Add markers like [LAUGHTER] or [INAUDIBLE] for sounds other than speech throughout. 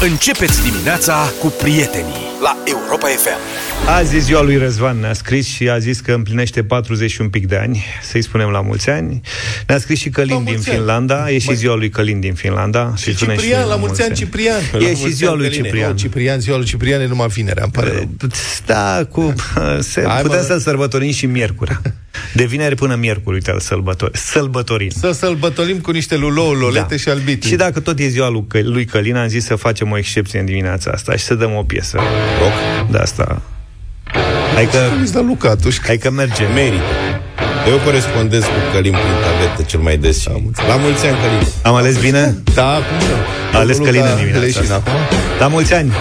Începeți dimineața cu prietenii la Europa FM. Azi e ziua lui Răzvan, ne-a scris și a zis că împlinește 41 pic de ani, să-i spunem la mulți ani. Ne-a scris și Călin din Finlanda, e și ziua lui Călin din Finlanda. Și Ciprian, la mulți ani Ciprian. E și ziua lui Ciprian. Ciprian, ziua lui Ciprian e numai vinerea, îmi pare rău. Da, cu... Se, putem să sărbătorim și miercurea. [LAUGHS] De vineri până miercuri, uite, îl sărbători, sărbătorim. Să sărbătorim cu niște lulou, lolete da. și albitri. Și dacă tot e ziua lui, lui Călin, am zis să facem o excepție în dimineața asta și să dăm o piesă. Rock? De asta. Hai că... Da, Luca, atunci. Hai că merge. Merită. Eu corespondez cu Călim prin tabletă cel mai des. Și... La mulți ani, Călim. Am ales bine? Da, cum nu? A ales Călin în dimineața asta. La mulți ani!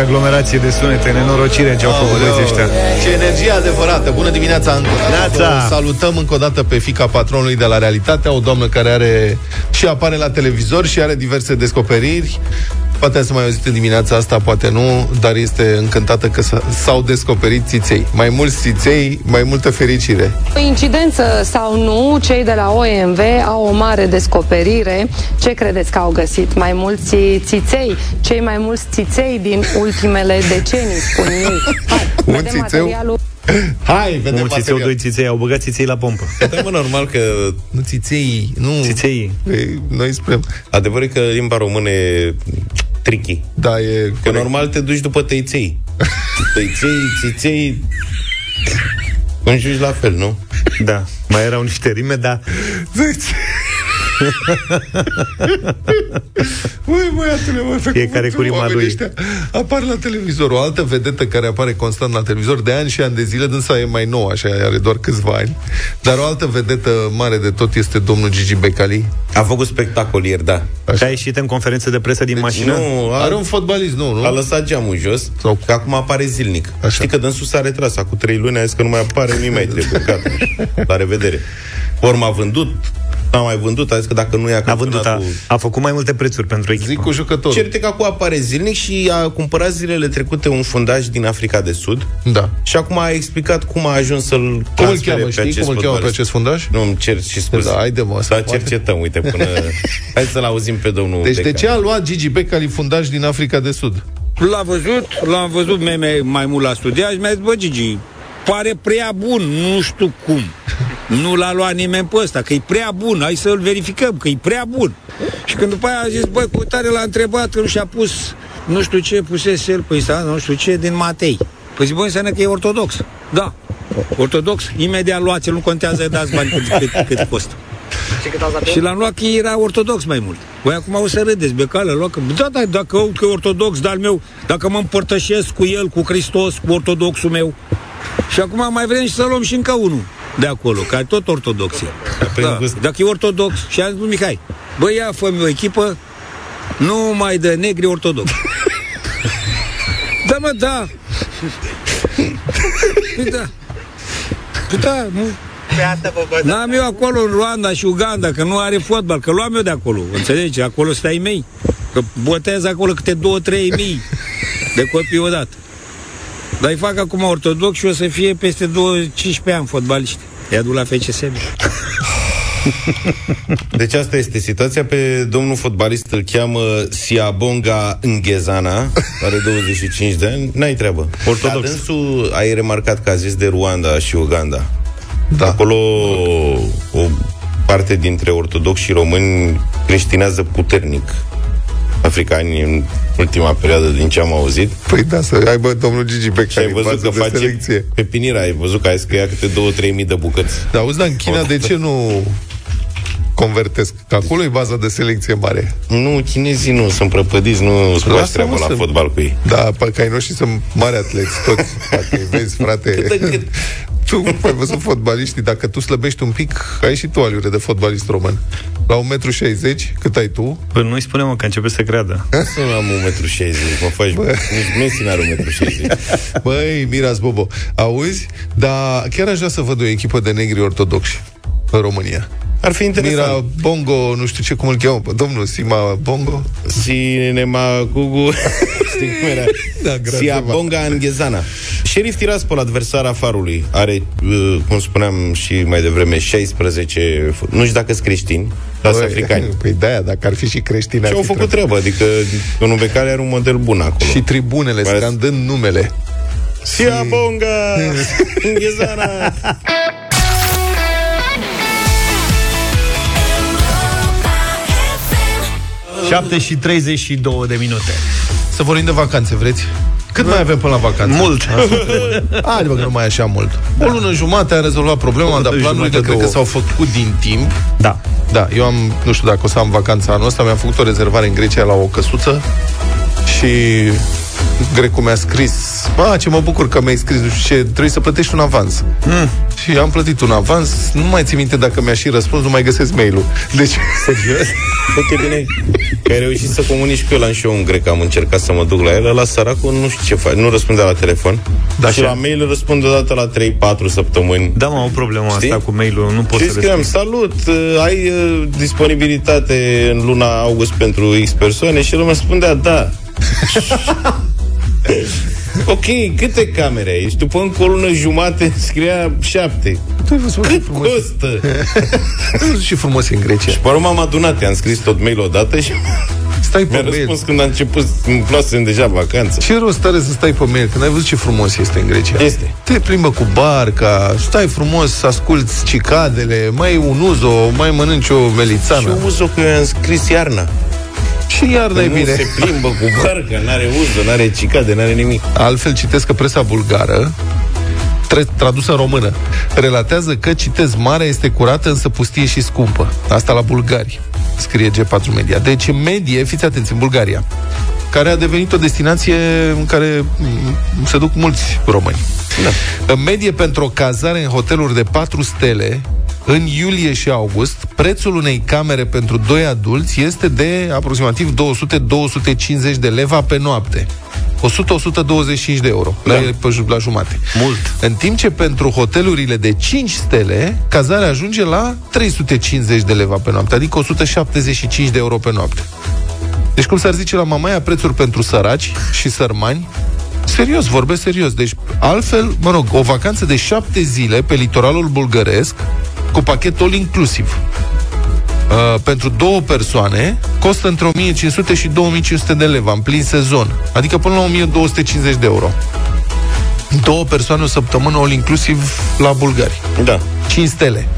Ce aglomerație de sunete, nenorocire ce au făcut băieții ăștia. Ce energie adevărată. Bună dimineața încă Neața. Salutăm încă o dată pe fica patronului de la Realitatea, o doamnă care are și apare la televizor și are diverse descoperiri. Poate ați mai auzit în dimineața asta, poate nu, dar este încântată că s-au descoperit țiței. Mai mulți țiței, mai multă fericire. Incidență sau nu, cei de la OMV au o mare descoperire. Ce credeți că au găsit? Mai mulți țiței, cei mai mulți țiței din ultimele decenii, spun ei. Hai, Un țițeu? materialul. Hai, vedem Un țițeu, doi țiței, au băgat țiței la pompă. Da, mă, normal că... Nu țiței, nu... Țiței. Păi, noi spunem... Adevărul că limba română e tricky. Da, e Că corect. normal te duci după tăiței. [LAUGHS] tăiței, țiței... Conjugi la fel, nu? Da. Mai erau niște rime, dar... [LAUGHS] Ui, băiatule, mă, pe Fiecare cuvântul, cu rima oamenii lui. Ăștia apar la televizor. O altă vedetă care apare constant la televizor de ani și ani de zile, dânsa e mai nouă, așa, are doar câțiva ani. Dar o altă vedetă mare de tot este domnul Gigi Becali. A făcut spectacol ieri, da. Și a ieșit în conferință de presă din Deci mașină? Nu, a, Are un fotbalist, nu, nu? a lăsat geamul jos, Sau- că acum apare zilnic. Așa. Știi că dânsul s-a retras, acum trei luni a zis că nu mai apare, nu mai trebuie, gata. [LAUGHS] La revedere. Ori a vândut, n-a mai vândut, a zis că dacă nu ia A vândut, a, campionatul... a făcut mai multe prețuri pentru echipă. Zic cu jucătorul. Certe că acum apare zilnic și a cumpărat zilele trecute un fundaj din Africa de Sud Da. și acum a explicat cum a ajuns să-l Cum îl transfere cheamă, pe știi? acest Cum îl cheamă pe fotbalist. acest fundaj? Nu îmi cer și scuze. Da, haide, mă, să Dar poate. cercetăm, uite, până... [LAUGHS] Hai să-l auzim pe domnul Deci de Beca. ce a luat Gigi Becali fundaj din Africa de Sud? L-a văzut, l-am văzut meme mai mult la studiat și mi-a zis, bă, Gigi, pare prea bun, nu știu cum. Nu l-a luat nimeni pe ăsta, că e prea bun, hai să-l verificăm, că e prea bun. Și când după aia a zis, băi, cu tare l-a întrebat că nu și-a pus, nu știu ce, pusese el pe Instagram, nu știu ce, din Matei. Păi zic, băi, înseamnă că e ortodox. Da, ortodox, imediat luați nu contează, dați bani cât, cât, cât costă. Și l-am luat că era ortodox mai mult. Voi acum o să râdeți, becală, luat că... Da, da, dacă aud că e ortodox, dar al meu, dacă mă împărtășesc cu el, cu Hristos, cu ortodoxul meu. Și acum mai vrem și să luăm și încă unul de acolo, care tot ortodox e. prins Da, gust. dacă e ortodox, și am zis, lui Mihai, băi, ia, fă o echipă, nu mai de negri ortodox. da, mă, da. Păi da. Păi da, nu, N-am eu acolo în Rwanda și Uganda, că nu are fotbal, că luam eu de acolo, înțelegi? Acolo stai mei. Că botează acolo câte două, trei mii de copii odată. Dar îi fac acum ortodox și o să fie peste 15 ani fotbaliști. I-a dus la FCSB. [LAUGHS] Deci asta este situația. Pe domnul fotbalist îl cheamă Siabonga Nghezana, are 25 de ani, n-ai treabă. Ortodox. Dar dânsul, ai remarcat că a zis de Ruanda și Uganda. Da. Acolo o parte dintre ortodoxi și români creștinează puternic africani în ultima perioadă din ce am auzit. Păi da, să aibă domnul Gigi Și ai Becali văzut bază că de face selecție. pe pinirea, ai văzut că ai scria câte 2-3 mii de bucăți. Dar auzi, dar în China de ce nu convertesc? Că acolo e baza de selecție mare. Nu, chinezii nu, sunt prăpădiți, nu îți faci Lasă, treaba mă, la să- fotbal cu ei. Da, pe că ai noștri sunt mari atleți toți. Dacă îi [LAUGHS] vezi, frate... Cât de cât. Tu ai văzut fotbaliștii, dacă tu slăbești un pic, ai și tu aliure de fotbalist român. La 1,60 m, cât ai tu? Păi nu-i spune, mă, că începe să creadă. Să nu am 1,60 m, mă faci... Nici Messi n-are 1,60 m. Băi, Miras Bobo, auzi? Dar chiar aș vrea să văd o echipă de negri ortodoxi în România. Ar fi interesant. Mira Bongo, nu știu ce, cum îl cheamă, pe domnul Sima Bongo? Cinema Gugu [LAUGHS] Știi cum era? Da, grație, Siabonga Înghezana Șerif Tiraspol, adversara Farului Are, uh, cum spuneam și mai devreme 16, f- nu știu dacă sunt creștini Dar sunt africani [LAUGHS] Păi de-aia, dacă ar fi și creștini, ar Și au fi făcut treabă. treabă Adică domnul Becali are un model bun acolo Și tribunele, Pare- scandând numele. Siabonga [LAUGHS] Înghezana 7 și 32 de minute. Să vorbim de vacanțe, vreți? Cât mai avem până la vacanță? Mult. Hai, bă, că nu mai e așa mult. O lună jumate am rezolvat problema, dar planurile jumătate, cred că două. s-au făcut din timp. Da. Da, eu am, nu știu dacă o să am vacanța anul ăsta, mi-am făcut o rezervare în Grecia la o căsuță și grecul mi-a scris, a, ce mă bucur că mi-ai scris, nu știu ce, trebuie să plătești un avans. Mm. Și am plătit un avans, nu mai țin minte dacă mi-a și răspuns, nu mai găsesc mail-ul. Deci, serios? Foarte bine că ai reușit să comunici că eu l-am și eu un grec Am încercat să mă duc la el La săracul nu știu ce face Nu răspundea la telefon Da, Și și- la mail răspunde odată la 3-4 săptămâni Da, mă, o problemă Știi? asta cu mail-ul, nu pot Și să scriam, răspund. salut, uh, ai uh, disponibilitate în luna august pentru X persoane? Și el mă răspundea, da. [LAUGHS] ok, câte camere ai? Și după încă o lună jumate scria șapte. Tu ai văzut ce Cât frumos, costă? ai [LAUGHS] văzut ce frumos e în Grecia. Și pe urmă m-am adunat, i-am scris tot mail odată și [LAUGHS] Stai pe mi-a mail. răspuns când a început, îmi plasem deja vacanță. Ce rost are să stai pe mail când ai văzut ce frumos este în Grecia? Este. Te plimbă cu barca, stai frumos, asculți cicadele, mai iei un uzo, mai mănânci o Și melițană. eu uzo că eu am scris iarna. Și iarna e nu bine. se plimbă cu barca, n-are uză, n-are cicade, n-are nimic. Altfel citesc că presa bulgară tre- tradusă în română, relatează că, citez, marea este curată, însă pustie și scumpă. Asta la bulgari. scrie G4 Media. Deci, în medie, fiți atenți, în Bulgaria, care a devenit o destinație în care mm, se duc mulți români. Da. În medie, pentru o cazare în hoteluri de 4 stele, în iulie și august, prețul unei camere pentru doi adulți este de aproximativ 200-250 de leva pe noapte. 100-125 de euro da. la, la jumate. Mult. În timp ce pentru hotelurile de 5 stele, cazarea ajunge la 350 de leva pe noapte, adică 175 de euro pe noapte. Deci, cum s-ar zice la Mamaia, prețuri pentru săraci și sărmani, Serios, vorbesc serios. Deci, altfel, mă rog, o vacanță de șapte zile pe litoralul bulgăresc, cu pachetul inclusiv. Uh, pentru două persoane costă între 1500 și 2500 de lei, în plin sezon, adică până la 1250 de euro. Două persoane o săptămână all inclusiv la bulgari. Da. 5 stele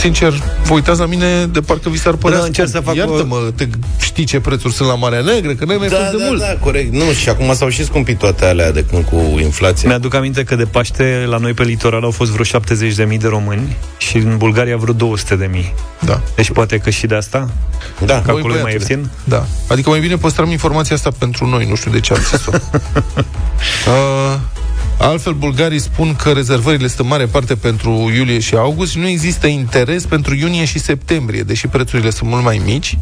sincer, vă uitați la mine de parcă vi s-ar părea... Da, încerc să fac Iartă-mă, o... te știi ce prețuri sunt la Marea Neagră, că noi mai da, fost da, de mult. Da, corect. Nu, și acum s-au și scumpit toate alea de când cu inflația. Mi-aduc aminte că de Paște la noi pe litoral au fost vreo 70.000 de români și în Bulgaria vreo 200.000. Da. Deci poate că și de asta? Da. Că acolo e mai ieftin? Da. Adică mai bine păstrăm informația asta pentru noi, nu știu de ce am zis-o. [LAUGHS] uh, Altfel, bulgarii spun că rezervările sunt în mare parte pentru iulie și august și nu există interes pentru iunie și septembrie, deși prețurile sunt mult mai mici.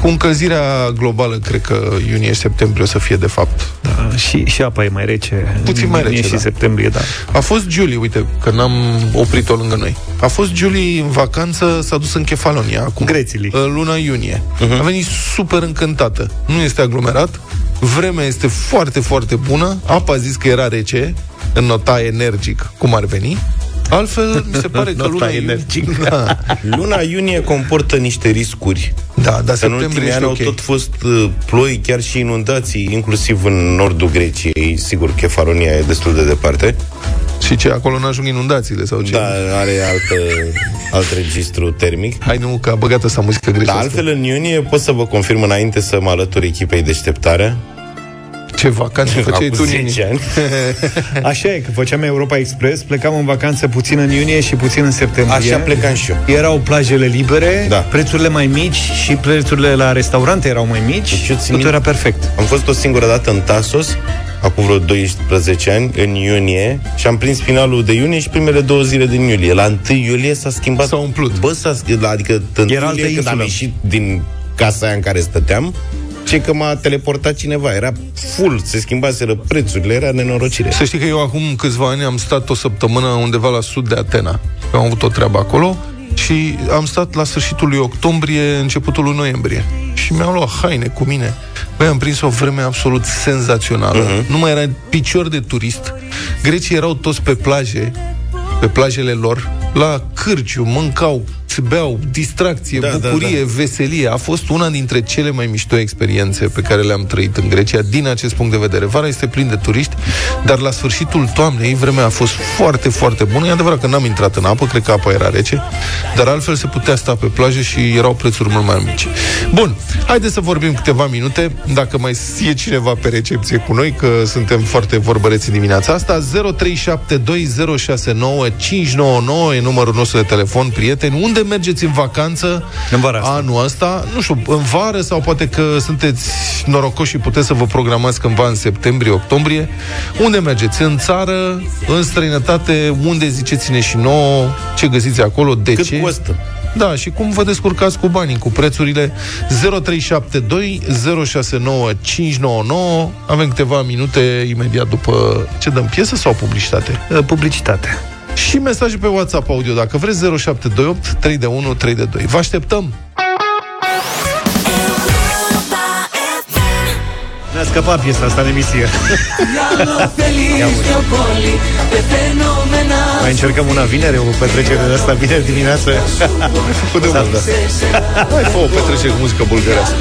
Cu încălzirea globală, cred că iunie și septembrie o să fie de fapt. Da, și, și apa e mai rece. Puțin mai rece, și da. septembrie, da. A fost Julie, uite, că n-am oprit-o lângă noi. A fost Julie în vacanță, s-a dus în Kefalonia acum. Grețilii. În luna iunie. Uh-huh. A venit super încântată. Nu este aglomerat, vremea este foarte, foarte bună, apa a zis că era rece, în nota energic, cum ar veni. Altfel, mi se pare că luna energic. Iunie, [LAUGHS] da. luna iunie comportă niște riscuri. Da, dar În ultimii ani okay. au tot fost uh, ploi, chiar și inundații, inclusiv în nordul Greciei. Sigur, Kefaronia e destul de departe. Și ce, acolo nu ajung inundațiile sau ce? Da, are altă, alt registru termic. Hai nu, că a băgat asta muzică greșită. Dar altfel, în iunie, pot să vă confirm înainte să mă alătur echipei deșteptarea, ce vacanțe făceai tu, 10 ani. [LAUGHS] Așa e, că făceam Europa Express, plecam în vacanță puțin în iunie și puțin în septembrie. Așa plecam și eu. Erau plajele libere, Da. prețurile mai mici și prețurile la restaurante erau mai mici. Deci eu țin Totul minte- era perfect. Am fost o singură dată în Tasos, acum vreo 12 ani, în iunie, și am prins finalul de iunie și primele două zile din iulie. La 1 iulie s-a schimbat. S-a umplut. Bă, s-a schimbat, adică în Era altă iulie, când am insulă. ieșit din casa aia în care stăteam, ce că m-a teleportat cineva. Era full, se schimbaseră prețurile, era nenorocire. Să știi că eu acum câțiva ani am stat o săptămână undeva la sud de Atena. Eu am avut o treabă acolo și am stat la sfârșitul lui octombrie, începutul lui noiembrie. Și mi-am luat haine cu mine. Băi, am prins o vreme absolut senzațională. Uh-huh. Nu mai era picior de turist. Grecii erau toți pe plaje, pe plajele lor, la cârciu, mâncau, beau, distracție, Da, da, bucurie, da. veselie. A fost una dintre cele mai mișto experiențe pe care le-am trăit în Grecia din acest punct de vedere. Vara este plin de turiști, dar la sfârșitul toamnei vremea a fost foarte, foarte bună. E adevărat că n-am intrat în apă, cred că apa era rece, dar altfel se putea sta pe plajă și erau prețuri mult mai mici. Bun, haideți să vorbim câteva minute, dacă mai e cineva pe recepție cu noi, că suntem foarte vorbăreți în dimineața asta. 0372069599 e numărul nostru de telefon, prieteni. Unde mergeți în vacanță În vara asta. anul ăsta? Nu știu, în vară sau poate că sunteți norocoși și puteți să vă programați cândva în septembrie, octombrie. Unde mergeți? În țară, în străinătate, unde ziceți-ne și nouă, ce găsiți acolo, de Cât ce? costă? Da, și cum vă descurcați cu banii, cu prețurile 0372 069 599 Avem câteva minute imediat după ce dăm piesă sau publicitate. Uh, Publicitate. Și mesaje pe WhatsApp audio, dacă vreți 0728 3 de 1 3 de 2. Vă așteptăm! Ne-a scăpat piesa asta în emisie. Mai încercăm una vineri, o petrecere de asta vineri dimineață. Făcut de mult, da. Hai, fă o petrecere cu muzică bulgărească.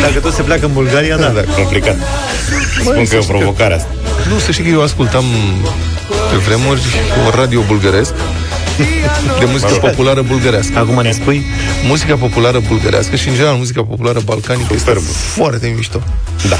Dacă tot se pleacă în Bulgaria, da. Da, complicat. Spun că e o provocare asta. Nu, să știi că eu ascultam pe vremuri un radio bulgăresc de muzică populară bulgărească. Acum ne spui? Muzica populară bulgărească și, în general, muzica populară balcanică este foarte mișto. Da.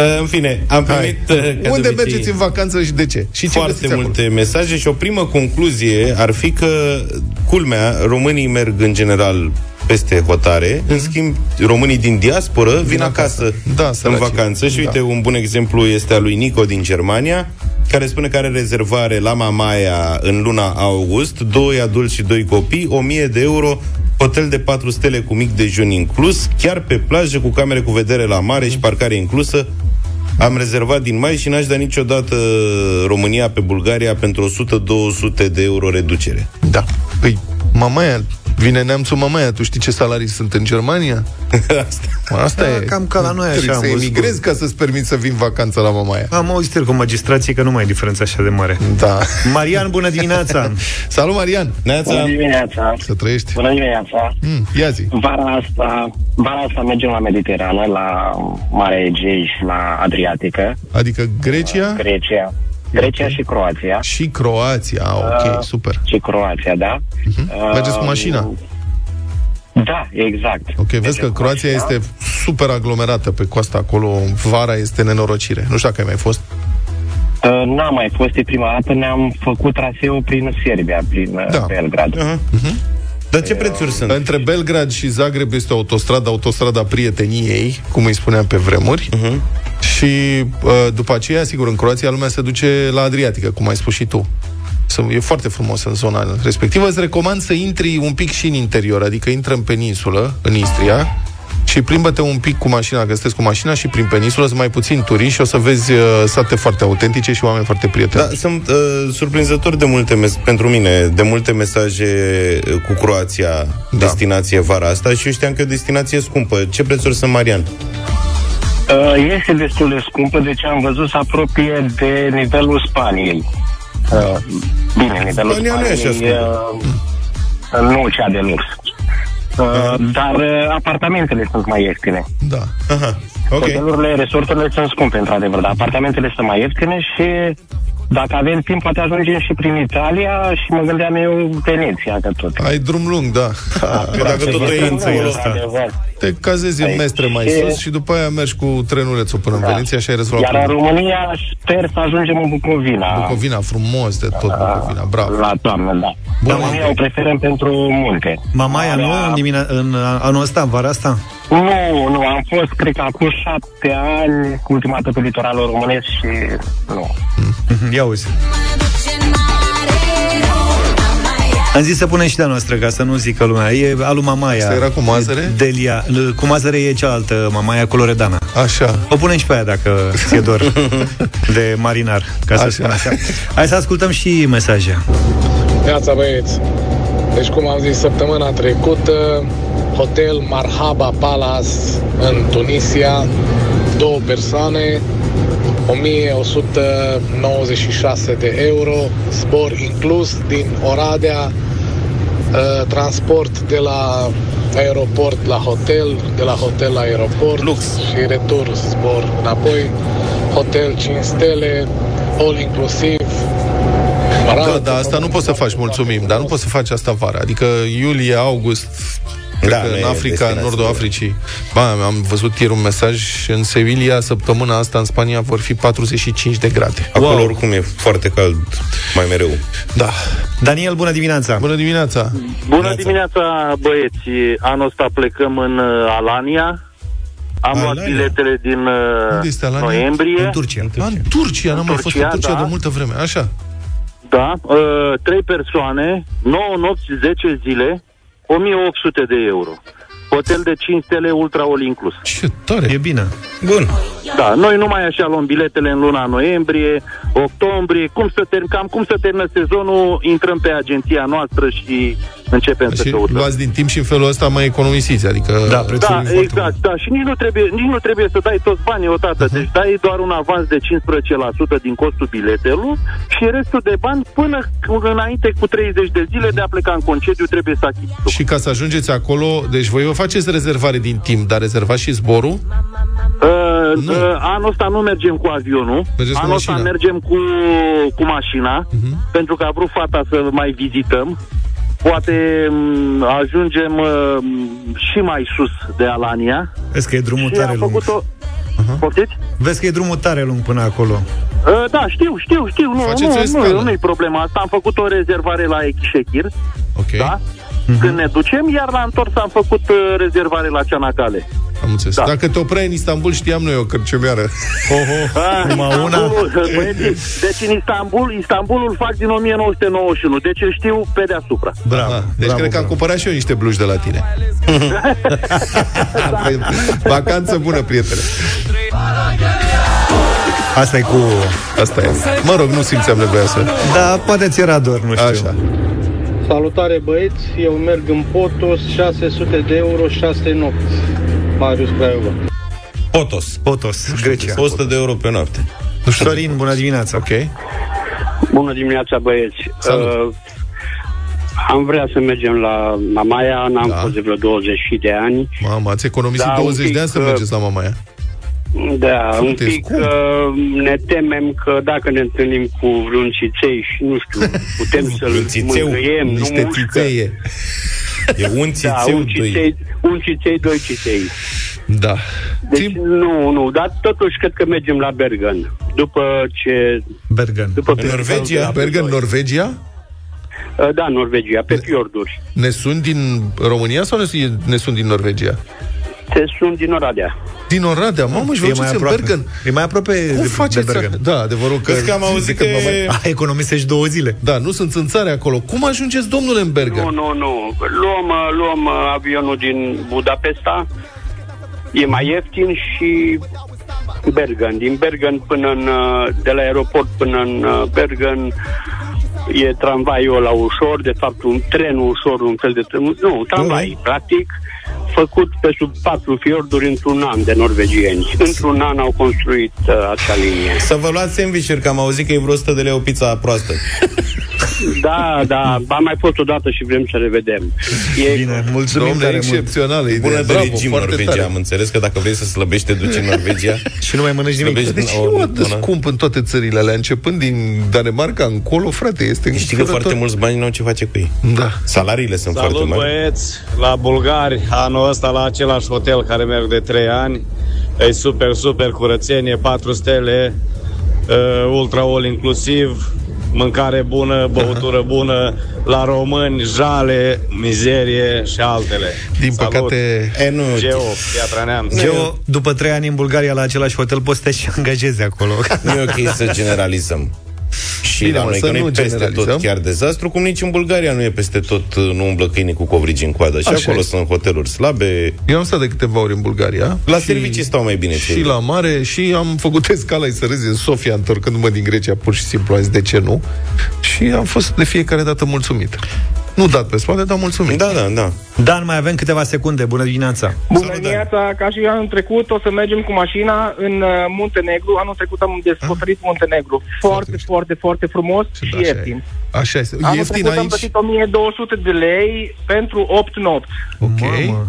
Uh, în fine, am primit... Uh, Unde mergeți în vacanță și de ce? Și ce foarte multe acolo? mesaje și o primă concluzie ar fi că, culmea, românii merg în general peste hotare, mm-hmm. în schimb, românii din diasporă vin, vin acasă, acasă da, în săracii. vacanță. Și da. uite, un bun exemplu este al lui Nico din Germania, care spune că are rezervare la Mamaia în luna august, doi adulți și doi copii, 1000 de euro, hotel de 4 stele cu mic dejun inclus, chiar pe plajă cu camere cu vedere la mare și parcare inclusă. Am rezervat din mai și n-aș da niciodată România pe Bulgaria pentru 100-200 de euro reducere. Da. Păi, Mamaia, Vine neamțul mamaia, tu știi ce salarii sunt în Germania? Asta, Asta Da, e. cam ca la noi așa Trebuie am să văzut. emigrezi ca să-ți permiți să vin vacanță la mamaia. Am auzit ieri cu magistrații că nu mai e diferența așa de mare. Da. Marian, bună dimineața! [LAUGHS] Salut, Marian! Neața, Bună dimineața! Să trăiești. Bună dimineața! Mm, ia zi. Vara asta, vara asta mergem la Mediterană, la Marea Egei și la Adriatică, Adică Grecia Grecia. Grecia și Croația. și Croația. Ah, ok, Uh, super. Și Croația, da. Uh, Mergeți cu mașina? Da, exact. Ok, vezi Mergem că cu Croația mașina. este super aglomerată pe coasta acolo. Vara este nenorocire. Nu știu dacă ai mai fost. Uh, N-am mai fost, e prima dată, ne-am făcut traseul prin Serbia, prin uh, Da. Belgrad. Aha. Dar ce prețuri sunt? Între Belgrad și Zagreb este o autostradă, autostrada prieteniei, cum îi spuneam pe vremuri. Mhm. Și uh, după aceea, sigur, în Croația lumea se duce la Adriatică, cum ai spus și tu. Să- E foarte frumos în zona respectivă. Îți recomand să intri un pic și în interior, adică intră în peninsulă, în Istria, și plimbă-te un pic cu mașina, că sunteți cu mașina și prin peninsulă, sunt mai puțini turiști și o să vezi uh, sate foarte autentice și oameni foarte prieteni. Da, sunt uh, surprinzător de multe mes- pentru mine, de multe mesaje uh, cu Croația, da. destinație vara asta și eu știam că e o destinație scumpă. Ce prețuri sunt, Marian? Uh, Este destul de scumpă, deci am văzut să apropie de nivelul Spaniei. Uh, Bine, nivelul Spania nu e așa Spaniei, uh, nu cea de lux. Uh, dar uh, apartamentele sunt mai ieftine. Da. Aha, ok. Hotelurile, resorturile sunt scumpe, într-adevăr, dar apartamentele sunt mai ieftine și dacă avem timp, poate ajungem și prin Italia și mă gândeam eu Veneția, că tot. Ai drum lung, da. [LAUGHS] Că dacă tot e în țări asta. Într-adevăr. Te cazezi în Aici. Mestre mai Și- sus și după aia mergi cu trenulețul până în Veneția și ai rezolvat Iar în problema. România sper să ajungem în Bucovina. Bucovina, frumos de tot Bucovina, bravo. La toamnă, da. Bun. România o preferăm pentru munte. Mamaia, nu? Marea- În, dimine- în anul ăsta, în vara asta? Nu, nu, am fost, cred că acum șapte ani, ultima dată pe litoralul românesc și nu. Mhm, Ia uzi. Am zis să punem și de-a noastră, ca să nu zică lumea. E alu Mamaia. Asta era cu mazăre? Delia. Cu mazăre e cealaltă Mamaia cu Loredana. Așa. O punem și pe aia dacă ți-e dor [LAUGHS] de marinar, ca să Așa. spun așa. Hai să ascultăm și mesaje. Neața băieți Deci cum am zis săptămâna trecută Hotel Marhaba Palace în Tunisia Două persoane 1196 de euro Zbor inclus din Oradea uh, Transport de la aeroport la hotel De la hotel la aeroport Lux. Și retur zbor înapoi Hotel 5 stele All inclusiv Da, da, asta nu poți să faci, mulțumim, dar nu poți să faci asta vara. Adică iulie, august, cred Da, că nu în e Africa, în destinație, nordul da. Africii. Ba, am văzut ieri un mesaj în Sevilla, săptămâna asta în Spania vor fi 45 de grade. Acolo wow. oricum e foarte cald, mai mereu. Da. Daniel, bună dimineața! Bună dimineața! Bună dimineața, băieți! Anul ăsta plecăm în uh, Alania. Am luat Alania? biletele din uh, Unde este Alania? noiembrie. În Turcia. Ah, în Turcia, n-am mai fost în Turcia, Turcia da. de multă vreme. Așa. Da, uh, trei persoane, 9 nopți, 10 zile, 1800 de euro. Hotel de 5 stele, ultra all inclus. Ce tare! E bine. Bun. Da, noi numai așa luăm biletele în luna noiembrie, octombrie, cum să term, cam cum să termină sezonul, intrăm pe agenția noastră și începem să Și căutăm. luați din timp și în felul ăsta mai economisiți, adică... Da, prețul Da, e foarte exact, da. Și nici nu trebuie, nici nu trebuie să dai toți banii odată. Mhm. Deci dai doar un avans de 15% din costul biletelui și restul de bani până cu- înainte cu 30 de zile de a pleca în concediu trebuie să achizi. Și ca să ajungeți acolo, deci voi vă faceți rezervare din timp, dar rezervați și zborul? Uh, Nu. uh, anul ăsta nu mergem cu avionul, Mergeți cu anul ăsta mașina. mergem cu, cu mașina, Mhm. pentru că a vrut fata să mai vizităm. Poate m, ajungem uh, și mai sus de Alania. Vezi că e drumul Și tare am lung. făcut o, Poftiți? Vezi că e drumul tare lung până acolo. Uh, da, știu, știu, știu. Nu, Faceți o nu, escală. nu, nu-i problema asta. Am făcut o rezervare la Echișechir, Ok, da? Când ne ducem, iar la întors am făcut uh, rezervare la Ceanacale. Am înțeles. Da. Dacă te opreai în Istanbul, știam noi o cărciomiară. Oho, Ah, [LAUGHS] numai una. Istanbulul, băieții, deci în Istanbul, Istanbulul fac din 1991, deci îl știu pe deasupra. Bravo, Ah, deci bravo, cred că am bravo. cumpărat și eu niște bluși de la tine. [LAUGHS] Păi, Vacanță bună, prietene. Asta e cu... Asta e. Mă rog, nu simțeam nevoia să... Da, poate ți era dor, nu știu. Așa. Salutare băieți, eu merg în Potos, 600 de euro, 6 nopți. Marius Craiova. Potos. Potos, Grecia. 100 de euro pe noapte. Nu știu. Sorin, bună dimineața. Ok. Bună dimineața, băieți. Salut. Uh, am vrea să mergem la Mamaia, n-am Da. da. fost de vreo 20 de ani. Mamă, ați economisit Da, 20 un de ani pic, să uh, mergeți la mamaia. Da, un Sunteți pic cum? uh, ne temem că dacă ne întâlnim cu vreun țiței și nu știu, putem [LAUGHS] să-l Vreun țițeu, mângâiem, nu Niște mușcă. Țițeie. E un Da, țițeu, un doi. țiței, un țiței, doi țiței. Da. Deci Timp- nu, nu, dar totuși cred că mergem la Bergen. După ce... Bergen. După În Norvegia? Bergen, Norvegia? Uh, Da, Norvegia, pe fiorduri. Ne sunt din România sau ne sunt, ne sunt din Norvegia? Te sunt din Oradea. Din Oradea. Mamă, și vă E mai duceți în aproape. Bergen. E mai aproape Cum de, de faceți? Bergen. Da, adevărul că... Vezi că am auzit de când că- mă mai- A, economisești două zile. Da, nu sunt țânțare acolo. Cum ajungeți, domnule, în Bergen? Nu, nu, nu. Luăm, uh, luăm uh, avionul din Budapesta. E mai ieftin și Bergen. Din Bergen până în, uh, de la aeroport până în uh, Bergen e tramvaiul la ușor, de fapt un tren ușor, un fel de tren, nu, tramvai, practic, făcut pe sub patru fiorduri într-un an de norvegieni. Într-un an au construit uh, acea linie. Să vă luați sandwich că am auzit că e vreo 100 de lei o pizza proastă. [LAUGHS] Da, da, am mai fost odată și vrem să revedem. E Bine, mulțumim Domnule, tare mult. excepțională idee. Bună de Bravo, regim foarte Norvegia. tare. Am înțeles că dacă vrei să slăbești, te duci în Norvegia. [LAUGHS] Și nu mai mănânci nimic. Slăbești Deci o- e atât de una- scump în toate țările alea, începând din Danemarca încolo, frate, este Știi că înfiorător. foarte mulți bani nu au ce face cu ei. Da. Salariile sunt Salut foarte mari. băieți, la bulgari, anul ăsta la același hotel care merg de 3 ani. E super, super curățenie, 4 stele, uh, ultra all inclusiv, mâncare bună, băutură [LAUGHS] bună, la români, jale, mizerie și altele. Din Salut. păcate, E, nu, Geo, Piatra Neamț. Geo, după trei ani în Bulgaria la același hotel, poți să te și angajezi acolo. nu e ok să generalizăm. Și Bine, la mă, noi, să că nu nu e peste generalizăm. tot chiar dezastru, cum nici în Bulgaria nu e peste tot, uh, nu umblă câinii cu covrigi în coadă. Și Așa acolo este. sunt hoteluri slabe. eu am stat de câteva ori în Bulgaria. La și- servicii stau mai bine. Și cei. la mare și am făcut [LAUGHS] escala să râzi în Sofia întorcându-mă din Grecia pur și simplu, am zis de ce nu și am fost de fiecare dată mulțumit. Nu dat pe spate, dar mulțumit. Da, da, da. Dan, mai avem câteva secunde. Bună dimineața. Bună dimineața, ca și anul trecut o să mergem cu mașina în uh, Muntenegru. Anul trecut am descoperit Muntenegru. Foarte, mișto. foarte, foarte frumos și Da, așa e. ieftin. Așa este. Anul Ieftin trecut am aici. plătit 1200 de lei pentru 8 nopți. Ok. Mamă.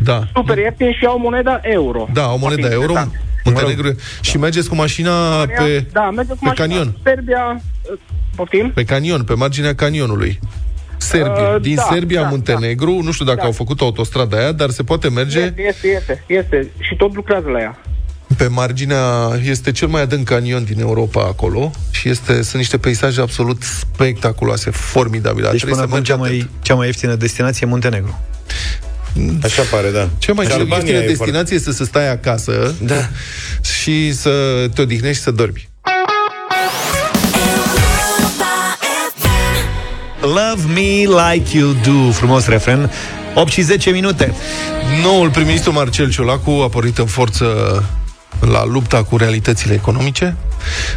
Da. Super ieftin și au moneda euro. Da, o monedă Foarte euro. interesant. Muntenegru. Și mergeți cu mașina pe, Da, mergem cu pe mașina. canion. Serbia, uh, poftim? Pe canion, pe marginea canionului. Serbia. Uh, Din da, Serbia, da, Muntenegru, nu știu dacă Da. au făcut autostrada aia, dar se poate merge Este, este, este, este. Și tot lucrează la ea. pe marginea, este cel mai adânc canion din Europa acolo și este, sunt niște peisaje absolut spectaculoase, formidabile. Deci Trebuie până să acum mergi cea atent. mai, cea mai ieftină destinație e Muntenegru. Așa pare, da. Cea mai Și cea Albania ieftină e destinație este să stai acasă Da. și să te odihnești și să dormi. Love me like you do. Frumos refren. 8 și 10 minute. Noul prim-ministru Marcel Ciolacu a pornit în forță la lupta cu realitățile economice,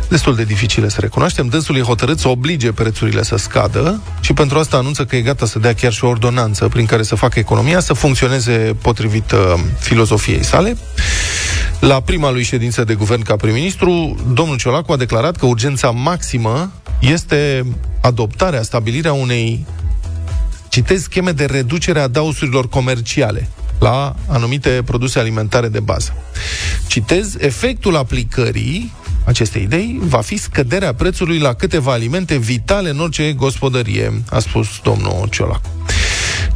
destul de dificile să recunoaștem. Dânsul e hotărât să oblige prețurile să scadă și pentru asta anunță că e gata să dea chiar și o ordonanță prin care să facă economia să funcționeze potrivit uh, filozofiei sale. La prima lui ședință de guvern ca prim-ministru, domnul Ciolacu a declarat că urgența maximă este adoptarea, stabilirea unei citez scheme de reducere a dausurilor comerciale la anumite produse alimentare de bază. Citez, efectul aplicării acestei idei va fi scăderea prețului la câteva alimente vitale în orice gospodărie, a spus domnul Ciolacu.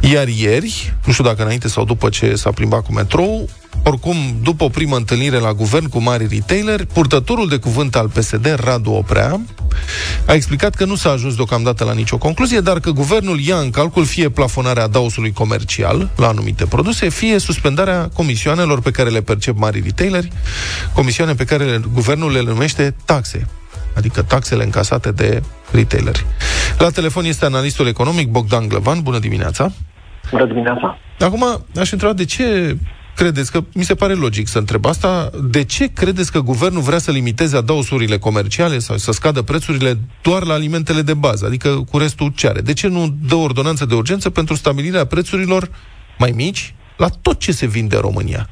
Iar ieri, nu știu dacă înainte sau după ce s-a plimbat cu metrou, oricum, după o primă întâlnire la guvern cu mari retaileri, purtătorul de cuvânt al PSD, Radu Oprea, a explicat că nu s-a ajuns deocamdată la nicio concluzie, dar că guvernul ia în calcul fie plafonarea adausului comercial la anumite produse, fie suspendarea comisioanelor pe care le percep mari retaileri, comisioane pe care guvernul le numește taxe adică taxele încasate de retaileri. La telefon este analistul economic Bogdan Glăvan. Bună dimineața! Bună dimineața! Acum, aș întreba de ce credeți că, mi se pare logic să întreb asta, de ce credeți că guvernul vrea să limiteze adausurile comerciale sau să scadă prețurile doar la alimentele de bază, adică cu restul ce are? De ce nu dă ordonanță de urgență pentru stabilirea prețurilor mai mici la tot ce se vinde în România?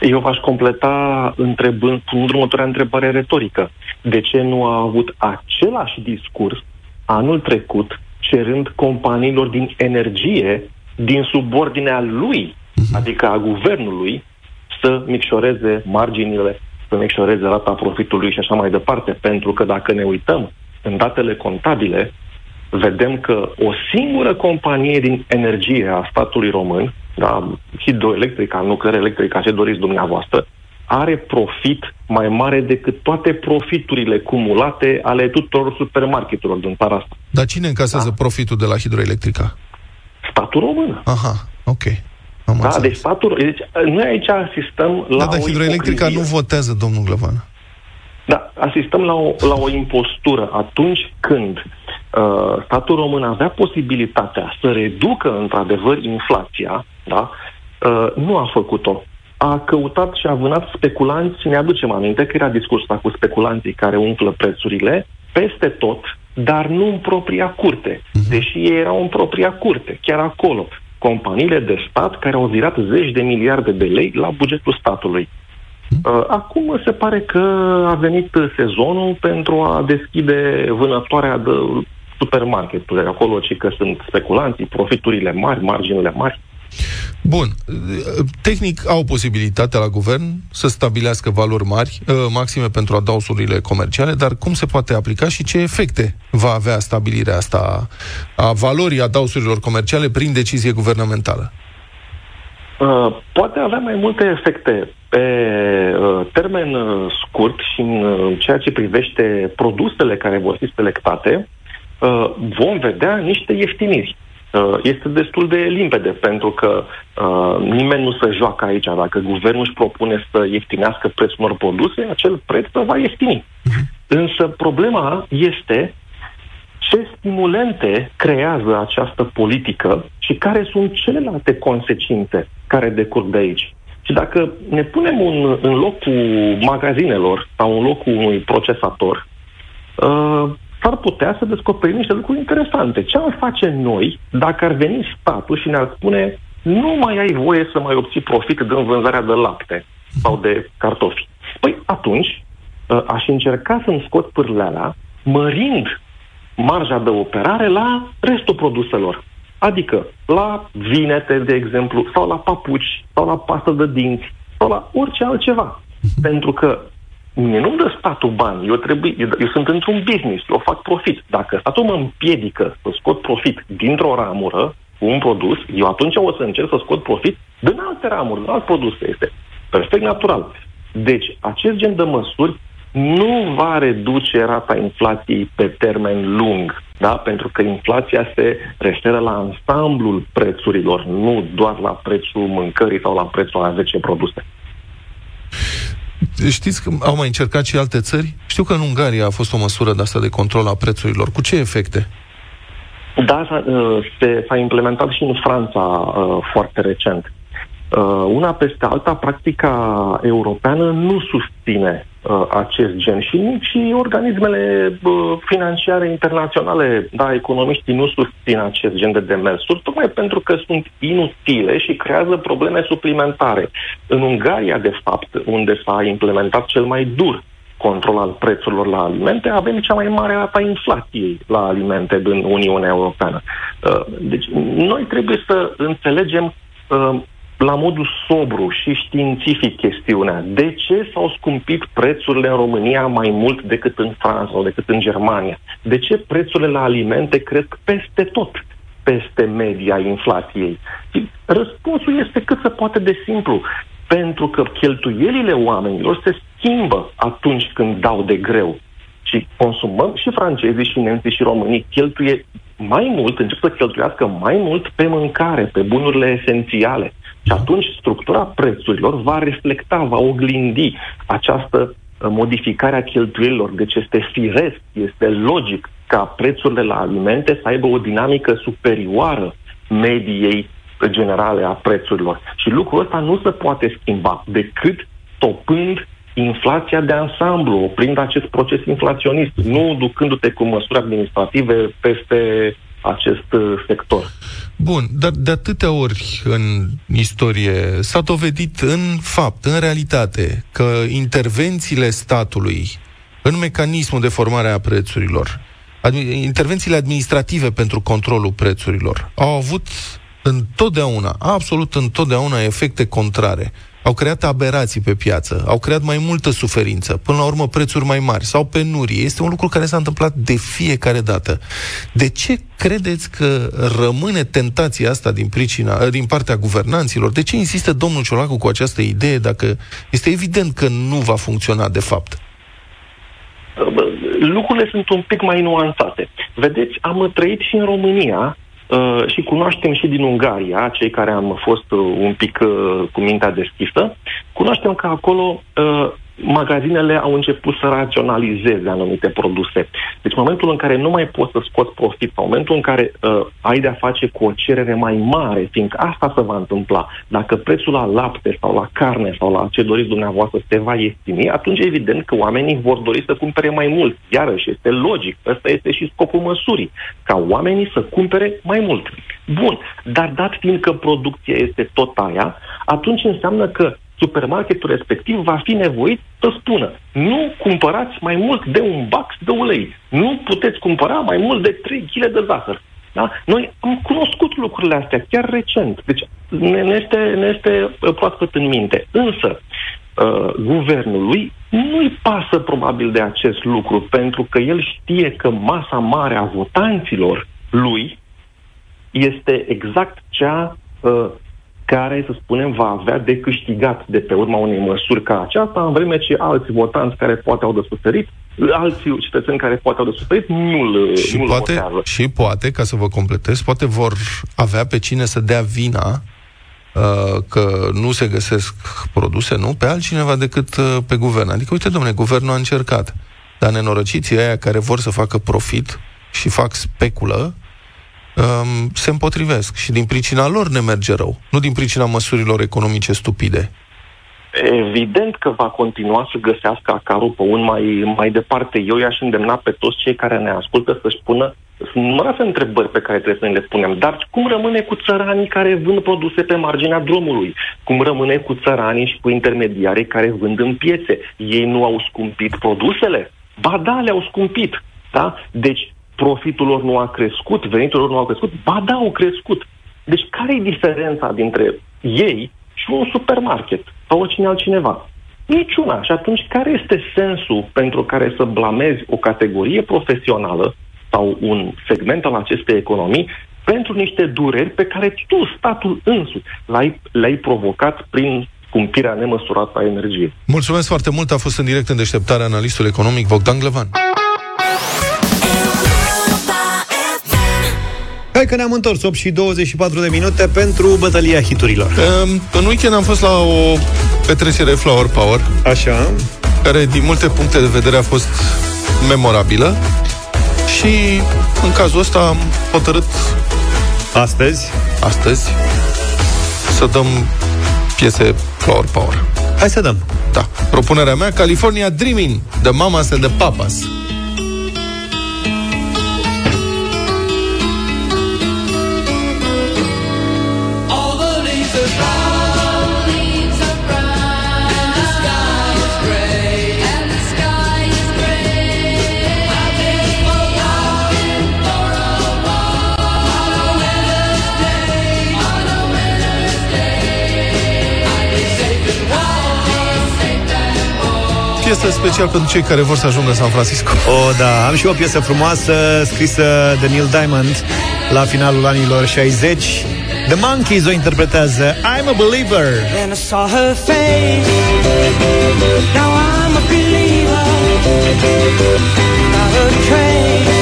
Eu v-aș completa întrebând, cu următoarea întrebare retorică. De ce nu a avut același discurs anul trecut cerând companiilor din energie din subordinea lui, mhm. Adică a guvernului, să micșoreze marginile, să micșoreze rata profitului și așa mai departe. Pentru că dacă ne uităm în datele contabile, vedem că o singură companie din energie a statului român, da, hidroelectrica, nuclear electrica, ce doriți dumneavoastră, are profit mai mare decât toate profiturile cumulate ale tuturor supermarketurilor din țara asta. Dar cine încasează da? profitul de la hidroelectrica? Statul român. Aha, ok. Am da, deci statul... Deci, noi aici asistăm la da, dar hidroelectrica ipocrizie. nu votează, domnul Glăvan. Da, asistăm la o, la o impostură atunci când uh, statul român avea posibilitatea să reducă într-adevăr inflația, da, uh, nu a făcut-o a căutat și a vânat speculanți, ne aducem aminte că era discursul cu speculanții care umflă prețurile peste tot, dar nu în propria curte, mhm. deși ei erau în propria curte, chiar acolo. Companiile de stat care au virat zeci de miliarde de lei la bugetul statului. Mhm. Uh, acum se pare că a venit sezonul pentru a deschide vânătoarea de supermarketuri, acolo ci că sunt speculanții, profiturile mari, marginile mari. Bun. Tehnic au posibilitatea la guvern să stabilească valori mari, uh, maxime pentru adausurile comerciale, dar cum se poate aplica și ce efecte va avea stabilirea asta a valorii adausurilor comerciale prin decizie guvernamentală? Uh, poate avea mai multe efecte pe uh, termen uh, scurt și în uh, ceea ce privește produsele care vor fi selectate, uh, vom vedea niște ieftiniri. Uh, este destul de limpede, pentru că uh, nimeni nu se joacă aici. Dacă guvernul își propune să ieftinească prețul unor produse, acel preț va ieftini. Însă problema este ce stimulente creează această politică și care sunt celelalte consecințe care decurg de aici. Și dacă ne punem un, în locul magazinelor sau în locul unui procesator, uh, s-ar putea să descoperim niște lucruri interesante. Ce am face noi dacă ar veni statul și ne-ar spune nu mai ai voie să mai obții profit din vânzarea de lapte sau de cartofi? Păi atunci ă, aș încerca să-mi scot pârleala mărind marja de operare la restul produselor. Adică la vinete, de exemplu, sau la papuci, sau la pastă de dinți, sau la orice altceva. Pentru că Mie nu-mi dă statul bani, eu, trebuie, eu, eu sunt într-un business, eu fac profit. Dacă statul mă împiedică să scot profit dintr-o ramură cu un produs, eu atunci o să încerc să scot profit din alte ramuri, din alt produs. Este perfect natural. Deci, acest gen de măsuri nu va reduce rata inflației pe termen lung, da? pentru că inflația se referă la ansamblul prețurilor, nu doar la prețul mâncării sau la prețul a 10 produse. Știți că au mai încercat și alte țări? Știu că în Ungaria a fost o măsură de asta de control a prețurilor. Cu ce efecte? Da, s-a, uh, se, s-a implementat și în Franța uh, foarte recent. Uh, una peste alta, practica europeană nu susține uh, acest gen și nici organismele uh, financiare internaționale, da, economiștii nu susțin acest gen de demersuri, tocmai pentru că sunt inutile și creează probleme suplimentare. În Ungaria, de fapt, unde s-a implementat cel mai dur control al prețurilor la alimente, avem cea mai mare rata inflației la alimente din Uniunea Europeană. Uh, deci, noi trebuie să înțelegem uh, la modul sobru și științific chestiunea. De ce s-au scumpit prețurile în România mai mult decât în Franța sau decât în Germania? De ce prețurile la alimente cresc peste tot, peste media inflației? Și răspunsul este cât se poate de simplu. pentru că cheltuielile oamenilor se schimbă atunci când dau de greu. Și consumăm și francezii și nemții și românii cheltuie mai mult, încep să cheltuiască mai mult pe mâncare, pe bunurile esențiale. Și atunci structura prețurilor va reflecta, va oglindi această uh, modificare a cheltuielilor. Deci este firesc, este logic ca prețurile la alimente să aibă o dinamică superioară mediei generale a prețurilor. Și lucrul ăsta nu se poate schimba decât topând inflația de ansamblu, oprind acest proces inflaționist, nu ducându-te cu măsuri administrative peste acest uh, sector. Bun, dar de atâtea ori în istorie s-a dovedit în fapt, în realitate, că intervențiile statului în mecanismul de formare a prețurilor, intervențiile administrative pentru controlul prețurilor au avut întotdeauna, absolut întotdeauna efecte contrare au creat aberații pe piață, au creat mai multă suferință, până la urmă prețuri mai mari sau penurie. Este un lucru care s-a întâmplat de fiecare dată. De ce credeți că rămâne tentația asta din, pricina, din partea guvernanților? De ce insistă domnul Ciolacu cu această idee dacă este evident că nu va funcționa de fapt? Lucrurile sunt un pic mai nuanțate. Vedeți, am trăit și în România Uh, și cunoaștem și din Ungaria, cei care am fost uh, un pic uh, cu mintea deschisă, cunoaștem că acolo uh, magazinele au început să raționalizeze anumite produse. Deci în momentul în care nu mai poți să scoți profit, în momentul în care uh, ai de-a face cu o cerere mai mare, fiindcă asta se va întâmpla, dacă prețul la lapte sau la carne sau la ce doriți dumneavoastră se va ieftini, atunci evident că oamenii vor dori să cumpere mai mult. Iarăși, este logic, ăsta este și scopul măsurii, ca oamenii să cumpere mai mult. Bun, dar dat fiind că producția este tot aia, atunci înseamnă că supermarketul respectiv va fi nevoit să spună nu cumpărați mai mult de un bax de ulei, nu puteți cumpăra mai mult de 3 kg de zahăr. Da? Noi am cunoscut lucrurile astea chiar recent, deci ne, ne, este, ne este uh, proaspăt în minte. Însă, uh, guvernului nu-i pasă probabil de acest lucru, pentru că el știe că masa mare a votanților lui este exact cea uh, care, să spunem, va avea de câștigat de pe urma unei măsuri ca aceasta, în vreme ce alți votanți care poate au de suferit, alții cetățeni care poate au de suferit, nu-l, și nu poate, votează. Și poate, ca să vă completez, poate vor avea pe cine să dea vina uh, că nu se găsesc produse, nu, pe altcineva decât uh, pe guvern. Adică, uite, domnule, guvernul a încercat, dar nenorociții aia care vor să facă profit și fac speculă, um, se împotrivesc și din pricina lor ne merge rău, nu din pricina măsurilor economice stupide. Evident că va continua să găsească acarul pe un mai, mai departe. Eu i-aș îndemna pe toți cei care ne ascultă să-și pună sunt numeroase întrebări pe care trebuie să ne le punem. Dar cum rămâne cu țăranii care vând produse pe marginea drumului? Cum rămâne cu țăranii și cu intermediarii care vând în piețe? Ei nu au scumpit produsele? Ba da, le-au scumpit. Da? Deci profitul lor nu a crescut, venitul lor nu a crescut, ba da, au crescut. Deci care e diferența dintre ei și un supermarket sau oricine altcineva? Niciuna. Și atunci care este sensul pentru care să blamezi o categorie profesională sau un segment al acestei economii pentru niște dureri pe care tu, statul însuți, le-ai, le-ai provocat prin scumpirea nemăsurată a energiei. Mulțumesc foarte mult. A fost în direct în deșteptarea analistul economic Bogdan Glevan. Hai că ne-am întors 8 și 24 de minute pentru bătălia hiturilor. Um, în weekend am fost la o petrecere Flower Power. Așa. Care, din multe puncte de vedere, a fost memorabilă. Și, în cazul ăsta, am hotărât Astăzi? Astăzi Să dăm piese Flower Power Hai să dăm Da, propunerea mea California Dreaming The Mamas and the Papas piesă special pentru cei care vor să ajungă în San Francisco. O, da, am și o piesă frumoasă scrisă de Neil Diamond la finalul anilor 60 The Monkeys o interpretează I'm a Believer. Then I saw her face. Now I'm a believer. Not a trace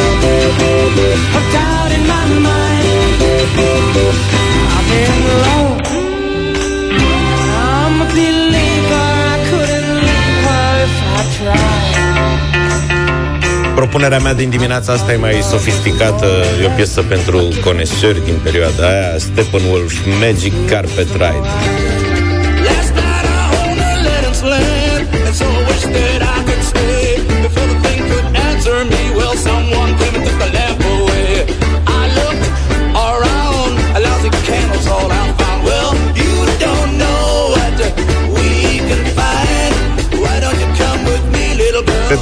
of doubt in my mind. I've been alone. Propunerea mea din dimineața asta e mai sofisticată. E o piesă pentru conesori din perioada aia. Steppenwolf, Magic Carpet Ride. Last night I owned a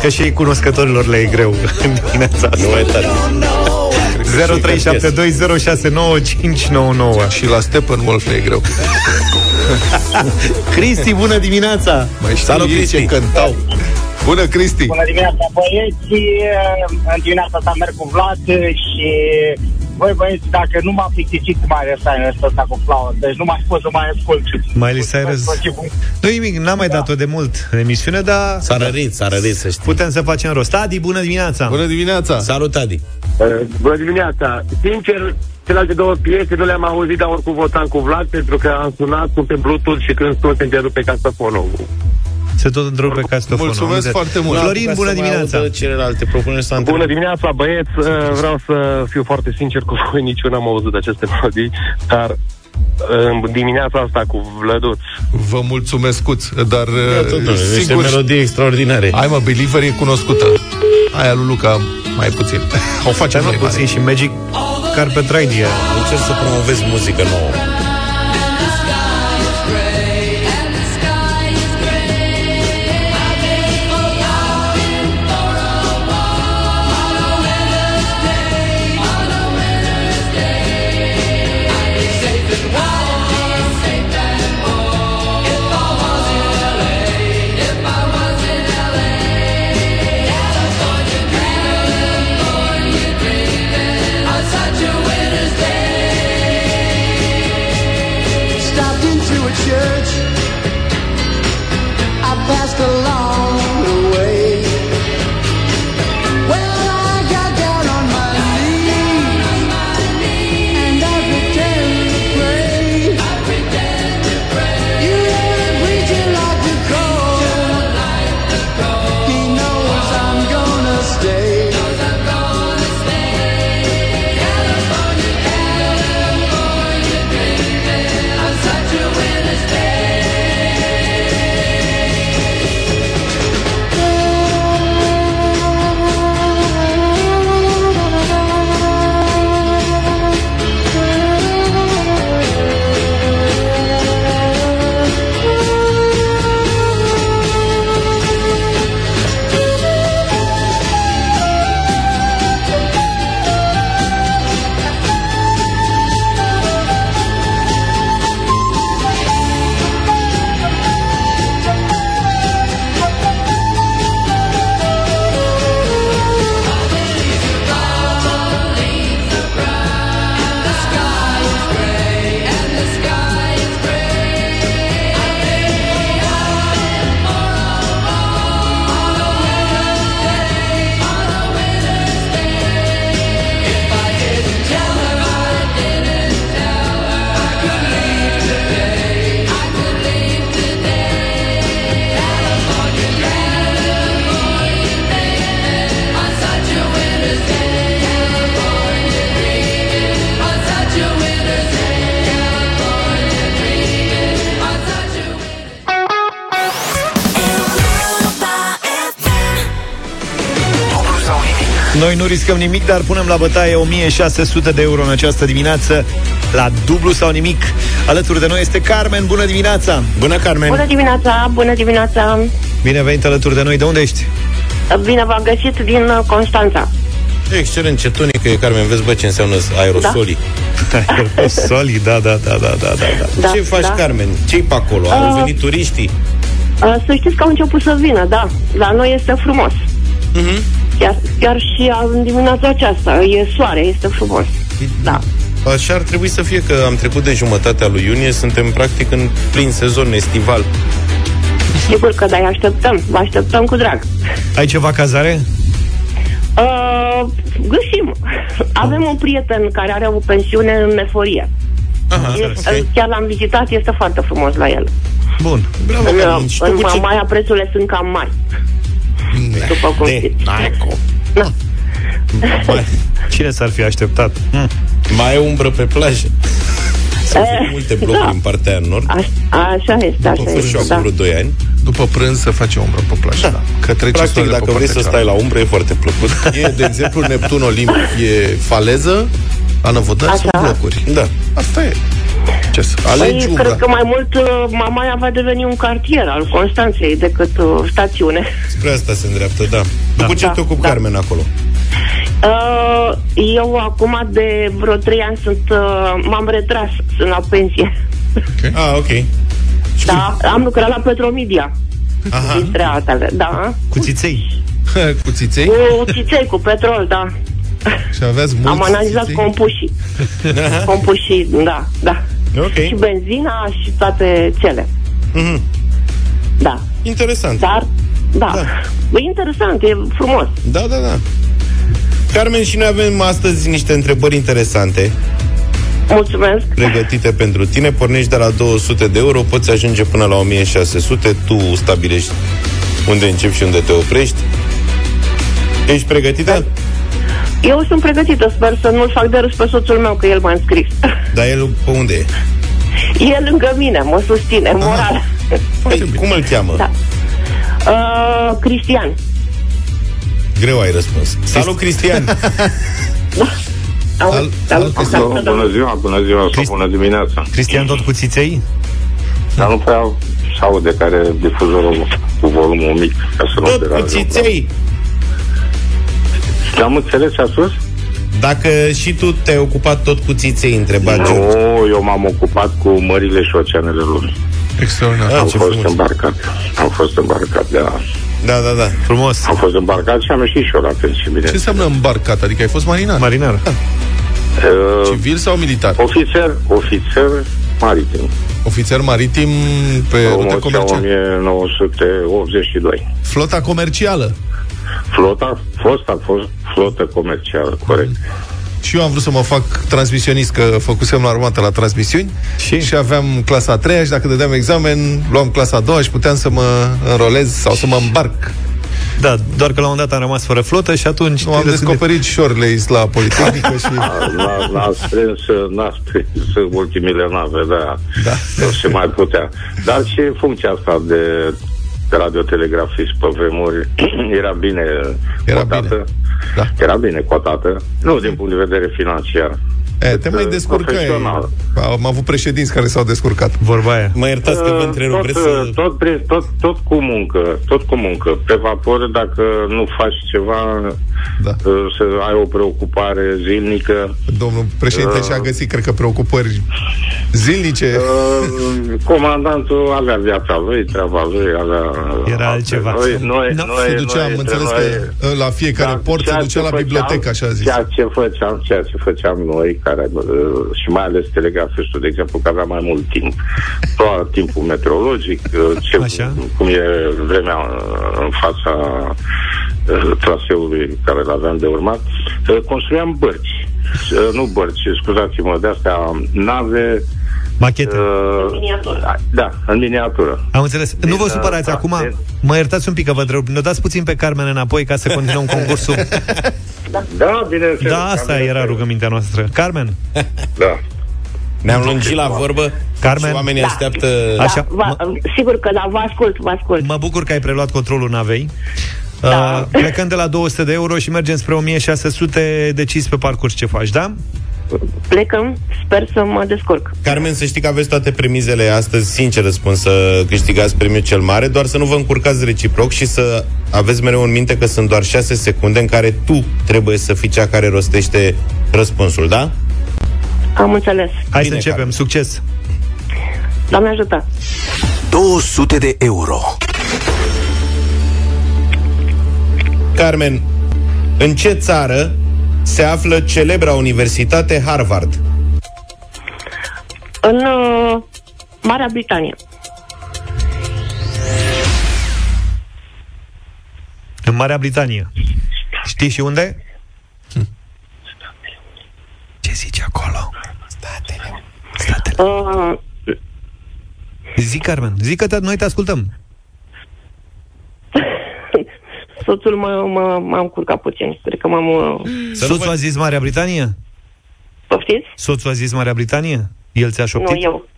că și ei cunoscătorilor le e greu în dimineața asta. Nu e tare. 0372069599 Și la Steppenwolf le e greu. [LAUGHS] Cristi, bună dimineața! Mai știu Salut, ei Cristi. ce cântau. Bună, Cristi! Bună dimineața, băieți! În dimineața asta merg cu Vlad și voi băieți, dacă nu m-a plictisit mai Cyrus ăsta cu Flower, deci nu mai pot să mai ascult. Miley Cyrus Nu nimic, n-am mai dat-o de mult în emisiune, dar S-a rărit, s-a rărit, să știi. putem să facem rost Adi, bună dimineața! Bună dimineața! Salut, Adi. Bună dimineața! Sincer, celelalte două piese nu le-am auzit, dar oricum votam cu Vlad pentru că am sunat, sunt pe Bluetooth și când sun se întrerupe casafonul. Se tot întrerupe castofonul. Mulțumesc Am înțeles. foarte mult. Florin, bună Să mai dimineața! audă Celelalte propuneri s-a Bună dimineața, băieți! Uh, Vreau să fiu foarte sincer cu voi, [LAUGHS] nici eu n-am auzit aceste melodii, dar uh, în dimineața asta cu Vlăduț. Vă mulțumesc, dar Iată, domnule, niște sigur, melodii extraordinare. I'm a Believer e cunoscută. Aia lui Luca mai puțin. [LAUGHS] O facem Mai mai mare. puțin și Magic Carpet Ride e. Încerc să promovezi muzică nouă. Noi nu riscăm nimic, dar punem la bătaie 1600 de euro în această dimineață la dublu sau nimic. Alături de noi este Carmen. Bună dimineața! Bună, Carmen! Bună dimineața, bună dimineața. Bine venit alături de noi. De unde ești? Bine v-am găsit din uh, Constanța. Excelent, ce tonică e, Carmen. Vezi, bă, ce înseamnă aerosolii. [LAUGHS] Aerosoli, da, da, da, da, da, da. Da, ce faci, da. Carmen? Ce-i pe acolo? Au Uh, venit turiștii? Uh, Să știți că au început să vină, da. La noi este frumos. Mhm. Chiar, chiar și uh, în dimineața aceasta e soare, este frumos. Da. așa ar trebui să fie, că am trecut de jumătatea lui iunie, suntem practic în plin sezon estival. Sigur că da, îi așteptăm. Vă așteptăm cu drag. Ai ceva cazare? Uh, găsim. Avem un prieten care are o pensiune în eforie. Aha, E- ok. Chiar l-am vizitat, este foarte frumos la el. Bun. Bravo, În, Carmen. Și tu în cu ce- Mamaia prețurile sunt cam mari. După cum De, știți. n-ai cum. Da. Mai, Cine s-ar fi așteptat? Hm. mai e umbră pe plajă. Sunt Eh, multe blocuri da. în partea aia în nord. A, așa este, Am așa fost și eu este. acum Da. vreo 2 ani. După prânz să face umbră pe plajă, da. Că trece Practic, soarele dacă pe vrei partea să stai cealaltă. la umbră, e foarte plăcut. [LAUGHS] E, de exemplu, Neptun Olimp e faleză, la Năvodari Așa. sunt blocuri. Da. Asta e. Ce să alegi Păi, umbra. cred că mai mult uh, Mamaia va deveni un cartier al Constanței decât uh, stațiune. Spre asta se îndreaptă, da. da. Cu ce Da, te ocupi, da. Carmen, acolo? Uh, eu acum de vreo trei ani sunt, uh, m-am retras, sunt la pensie. Ah, ok. Da, am lucrat la Petromedia. Aha. Dintre altele, da. Cu țiței. [LAUGHS] Cu țiței? Cu țiței, cu petrol, da. Și aveți mulți Am analizat țiței? compușii. [LAUGHS] compușii, da, da. Ok. Și benzina și toate cele. Mhm. Da. Interesant. Dar, da. da. E interesant, e frumos. Da, da, da. Carmen, și noi avem astăzi niște întrebări interesante Mulțumesc. pregătite pentru tine. Pornești de la 200 de euro, poți ajunge până la 1600. Tu stabilești unde începi și unde te oprești. Ești pregătită? Eu sunt pregătită, sper să nu-l fac de râs pe soțul meu, că el m-a înscris. [LAUGHS] Dar el pe unde e? El lângă mine, mă susține, moral. Păi, [LAUGHS] cum îl cheamă? Da. Uh, Cristian. Greu ai răspuns. Salut, Cristian! [LAUGHS] Salut, salut, salut, Bună ziua, bună ziua sau bună dimineața. Cristian tot cu țiței? Dar nu prea se aude care e difuzorul cu volumul mic, ca să nu Tot cu deranjăm. Țiței! Am înțeles ce a spus? Dacă și tu te-ai ocupat tot cu țiței, întreba George. Nu, eu m-am ocupat cu mările și oceanele lumii. Extraordinar. Am ce fost frumos. îmbarcat. Am fost îmbarcat de la... Da, da, da. Frumos. Am fost îmbarcat și am ieșit și eu la pensie, bine. Ce înseamnă îmbarcat? Adică ai fost marinar? Marinar. Uh, Civil sau militar? ofițer, ofițer maritim. Ofițer maritim pe rute Promoția comerciale. 1982. Flota comercială. Flota, fost a fost flotă comercială, corect. Și eu am vrut să mă fac transmisionist, că făcusem la armată la transmisiuni Și? și aveam clasa a treia și dacă dădeam examen, luam clasa a doua și puteam să mă înrolez sau să mă îmbarc. Da, doar că la un dat am rămas fără flotă și atunci... Nu, am te răspunde- descoperit Shoreleys la Politehnică și... [LAUGHS] N-a, n-a strâns, n-a strâns ultimile nave, da. Da. Nu se mai putea. Dar și funcția asta de de radiotelegrafist pe vremuri [CLEARS THROAT] era bine Era cotată. bine. Da. Era bine cotată. Nu din punct de vedere financiar. E, te mai descurcai. profesional. Am avut președinți care s-au descurcat. Vorba aia. Mă iertați că vă Uh, întrerup. tot, Vreți să... tot, prin- tot, tot cu muncă, tot cu muncă. Pe vapor, dacă nu faci ceva, Da. uh, să ai o preocupare zilnică. Domnul președinte Uh. și-a găsit, cred că, preocupări zilnice. Uh, comandantul avea viața lui, treaba lui, avea... Era altceva. Noi, noi, Da, noi, se ducea, am noi, înțeles noi, că la fiecare Da, port se ceea ducea ce la făceam- bibliotecă, așa a zis. Ceea ce făceam, ceea ce făceam noi, care, uh, și mai ales telegrafistul, de exemplu, că avea mai mult timp. Tot timpul meteorologic, uh, ce, Așa. cum e vremea uh, în fața uh, traseului care îl aveam de urmat, uh, construiam bărci. Uh, Nu bărci, scuzați-mă, de astea nave Machete. Uh, miniatură. Da, în miniatură. Am înțeles. Nu vă Din, supărați da, acum. din- Mă iertați un pic că vă întreb. Ne dați puțin pe Carmen înapoi ca să continuăm [LAUGHS] concursul. Da, bineînțeles. Da, asta era rugămintea noastră. Carmen, Da. Ne-am lungit la vorbă Carmen? și oamenii Da. așteaptă... Așa, Da, va, sigur că da, vă ascult, vă ascult. mă bucur că ai preluat controlul navei. Da. Uh, plecăm de la 200 de euro și mergem spre 1600, decizi pe parcurs ce faci, da? Plecăm, sper să mă descurc. Carmen, să știi că aveți toate premizele astăzi, sincer răspund, să câștigați premiul cel mare, doar să nu vă încurcați reciproc și să aveți mereu în minte că sunt doar 6 secunde în care tu trebuie să fii cea care rostește răspunsul, da? Am înțeles. Hai Bine, să începem, Carmen. succes! Doamne ajută. 200 de euro. Carmen, în ce țară se află celebra Universitate Harvard? În uh, Marea Britanie. În Marea Britanie. Știi și unde? Ce zici acolo? Statele. Statele. Uh, Zic, Carmen, zic că te, noi te ascultăm. Soțul mă, mă, m-a încurcat puțin. Cred că m-am... Uh, Soțul a zis Marea Britanie? poftiți? Soțul a zis Marea Britanie? El ți-a Nu, șoptit? eu.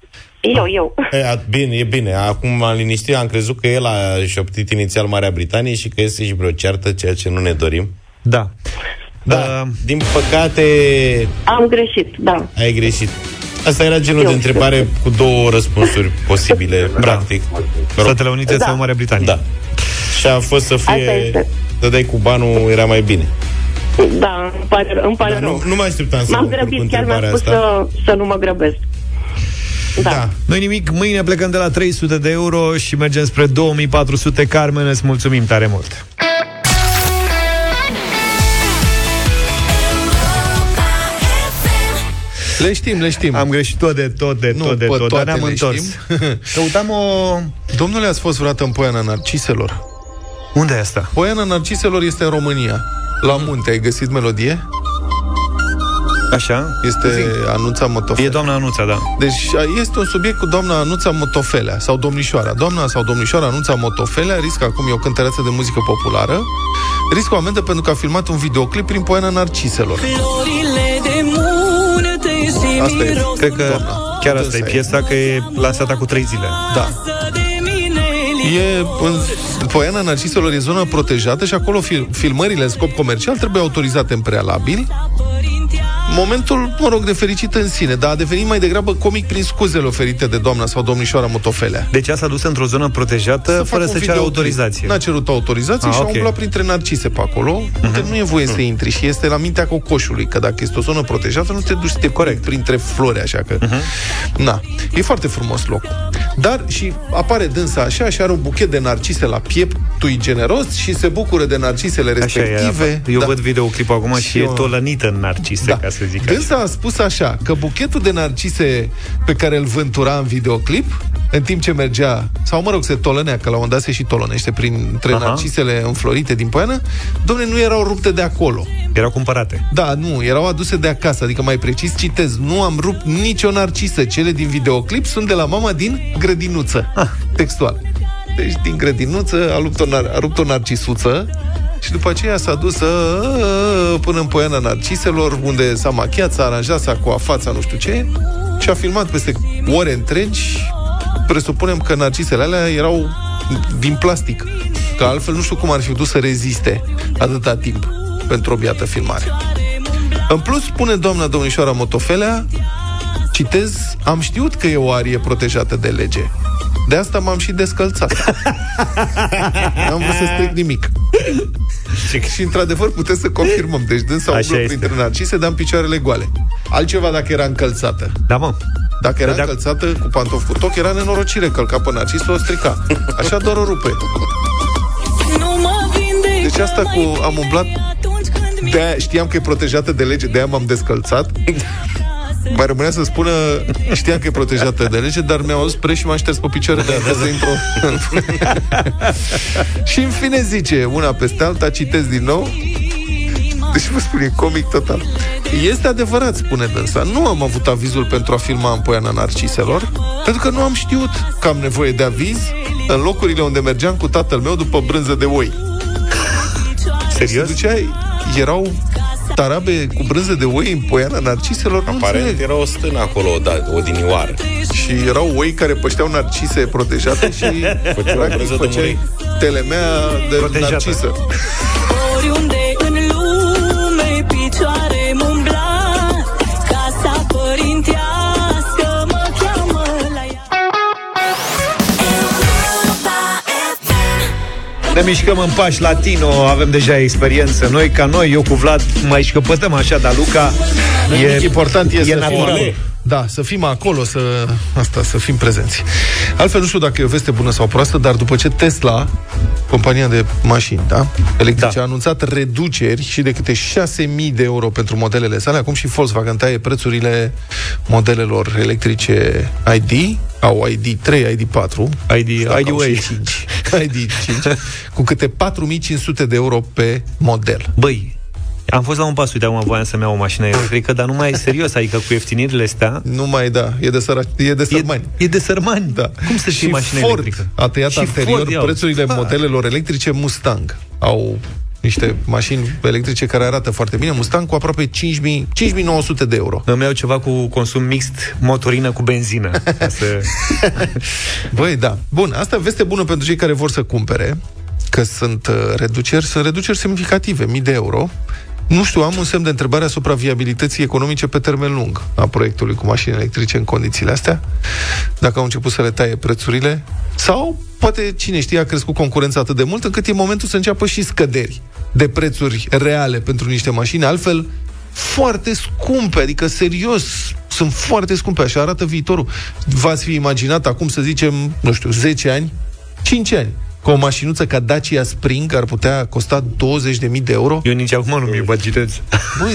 Eu, eu. E, a, bine, e bine. Acum m-am liniștit, am crezut că el a șoptit inițial Marea Britanie și că este și vreo ceartă, ceea ce nu ne dorim. Da. Da, uh, din păcate Am greșit, da. ai greșit. Asta era genul Eu de întrebare cu două răspunsuri posibile, practic. Mă rog. Statele Unite Da. sau Marea Britanie? Da. Și a fost să Asta fie... este. Dădeai cu banul, era mai bine. Da, îmi pare, îmi pare Da, rău. nu, nu mai așteptam să M-am mă încurc cu grăbit, chiar mi-am întrebarea spus asta. să, să nu mă grăbesc. Da. da. Noi nimic, mâine plecăm de la 300 de euro și mergem spre 2400. Carmen, îți mulțumim tare mult. Le știm, le știm. Am greșit tot de tot, de Nu, tot, de pe tot, dar toate ne-am le întors. știm. [LAUGHS] Căutam o... Domnule, ați fost vreodată în Poiana Narciselor? Unde e asta? Poiana Narciselor este în România. La munte, ai găsit melodie? Așa? Este Anuța Motofelea. E doamna Anuța, da. Deci a- este un subiect cu doamna Anuța Motofelea sau domnișoara. Doamna sau domnișoara Anuța Motofelea riscă acum, e o cântăreață de muzică populară, riscă o amendă pentru că a filmat un videoclip prin Poiana Narciselor. Florile de munte Asta e. Cred că chiar asta e piesa, că e lansată cu trei zile. Da. E, în Poiana Narciselor e zonă protejată și acolo fil- filmările în scop comercial trebuie autorizate în prealabil. Momentul, mă rog, de fericit în sine, dar a devenit mai degrabă comic prin scuzele oferite de doamna sau domnișoara Motofelea. Deci a s-a dus într-o zonă protejată Să fără facă să un ceară videoclip. autorizație. N-a cerut autorizație Ah, și a ok. Mhm. umblat printre narcise pe acolo, unde nu e voie să intri și este la mintea cocoșului, că dacă este o zonă protejată, nu te duci să te corect printre flori, așa că... Mhm. Na, e foarte frumos loc. Dar și apare dânsa așa și are un buchet de narcise la pieptui generos și se bucură de narcisele Așa e, respective. Eu Da. văd videoclipul acum și, Și e eu- tolănită în narcise, Da. ca să zic așa. Dânsa a spus așa, că buchetul de narcise pe care îl vântura în videoclip, în timp ce mergea, sau mă rog, se tolănea, că la un moment dat se și tolănește printre Aha. narcisele înflorite din poiană, domne, nu erau rupte de acolo. Erau cumpărate. Da, nu, erau aduse de acasă, adică mai precis citez, nu am rupt nicio narcisă, cele din videoclip sunt de la mama din grădinuță, ah. textual. Deci din grădinuță a rupt o, nar- a rupt o narcisuță și după aceea s-a dus uh, până în Poiana Narciselor, unde s-a machiat, s-a aranjat, s-a coafat, s-a nu știu ce, și a filmat peste ore întregi. Presupunem că narcisele alea erau din plastic, că altfel nu știu cum ar fi dus să reziste atâta timp pentru o biată filmare. În plus, spune doamna domnișoara Motofelea, citez, am știut că e o arie protejată de lege. De asta m-am și descălțat. [LAUGHS] N-am vrut să stric nimic. și într-adevăr puteți să confirmăm. Deci dânsa Așa umblă este. printre narcise, dar în picioarele goale. Altceva dacă era încălțată. Da, mă. Dacă era Păi da- încălțată cu pantofi cu toc, era nenorocire, călca pe narcis, o strica. Așa doar o rupe. Deci asta cu am umblat de știam că e protejată de lege, de aia m-am descălțat. Mai rămânea să spună [LAUGHS] Știam că e protejată de lege Dar mi-au adus preș și m-am șters pe picioare De da, să [LAUGHS] intru. [LAUGHS] Și în fine zice Una peste alta, citesc din nou. Deci vă spun, e comic total. Este adevărat, spune dânsa Nu am avut avizul pentru a filma în Poiana Narciselor Pentru că nu am știut că am nevoie de aviz În locurile unde mergeam cu tatăl meu După brânză de oi. Serios? Se duceai, erau tarabe cu brânză de oi în Poiana Narciselor nu Aparent înțeleg. era o stână acolo, da, o dinioară. Și erau oi care pășteau narcise protejate și [LAUGHS] Făceau practic brânză de făceai telemea de Protejată. narcisă. [LAUGHS] Ne mișcăm în pași latino, avem deja experiență. Noi, ca noi, eu cu Vlad, mai șcăpătăm așa, dar Luca E, important e, e să fim natural. acolo. Da, să fim acolo, să asta, să fim prezenți. Altfel nu știu dacă e o veste bună sau proastă, dar după ce Tesla compania de mașini, da? Electrice, da. a anunțat reduceri și de câte 6.000 de euro pentru modelele sale. Acum și Volkswagen taie prețurile modelelor electrice ID, au ID3, ID4, ID, ID 5, ID5, cu câte 4.500 de euro pe model. Băi, am fost la un pas, uite, acum voiam să-mi iau o mașină electrică, dar nu mai e serios, adică cu ieftinile astea... Nu mai, da, e de, săra, e de sărmani. E, e de sărmani, da. Cum să știi mașină Ford electrică? a tăiat Și anterior Ford iau. prețurile Ah. modelelor electrice Mustang. Au niște mașini electrice care arată foarte bine. Mustang cu aproape 5.000 5.900 de euro. Îmi iau ceva cu consum mixt, motorină cu benzină. Ca să... [LAUGHS] Băi, da. Bun, asta veste bună pentru cei care vor să cumpere, că sunt uh, reduceri, sunt reduceri semnificative, mii de euro. Nu știu, am un semn de întrebare asupra viabilității economice pe termen lung a proiectului cu mașini electrice în condițiile astea, dacă au început să le taie prețurile, sau poate, cine știe, a crescut concurența atât de mult încât e momentul să înceapă și scăderi de prețuri reale pentru niște mașini, altfel foarte scumpe, adică serios, sunt foarte scumpe, așa arată viitorul. V-ați fi imaginat acum, să zicem, nu știu, 10 ani, 5 ani, că o mașinuță ca Dacia Spring ar putea costa 20.000 de euro? Eu nici acum nu mi budgetez. Băi,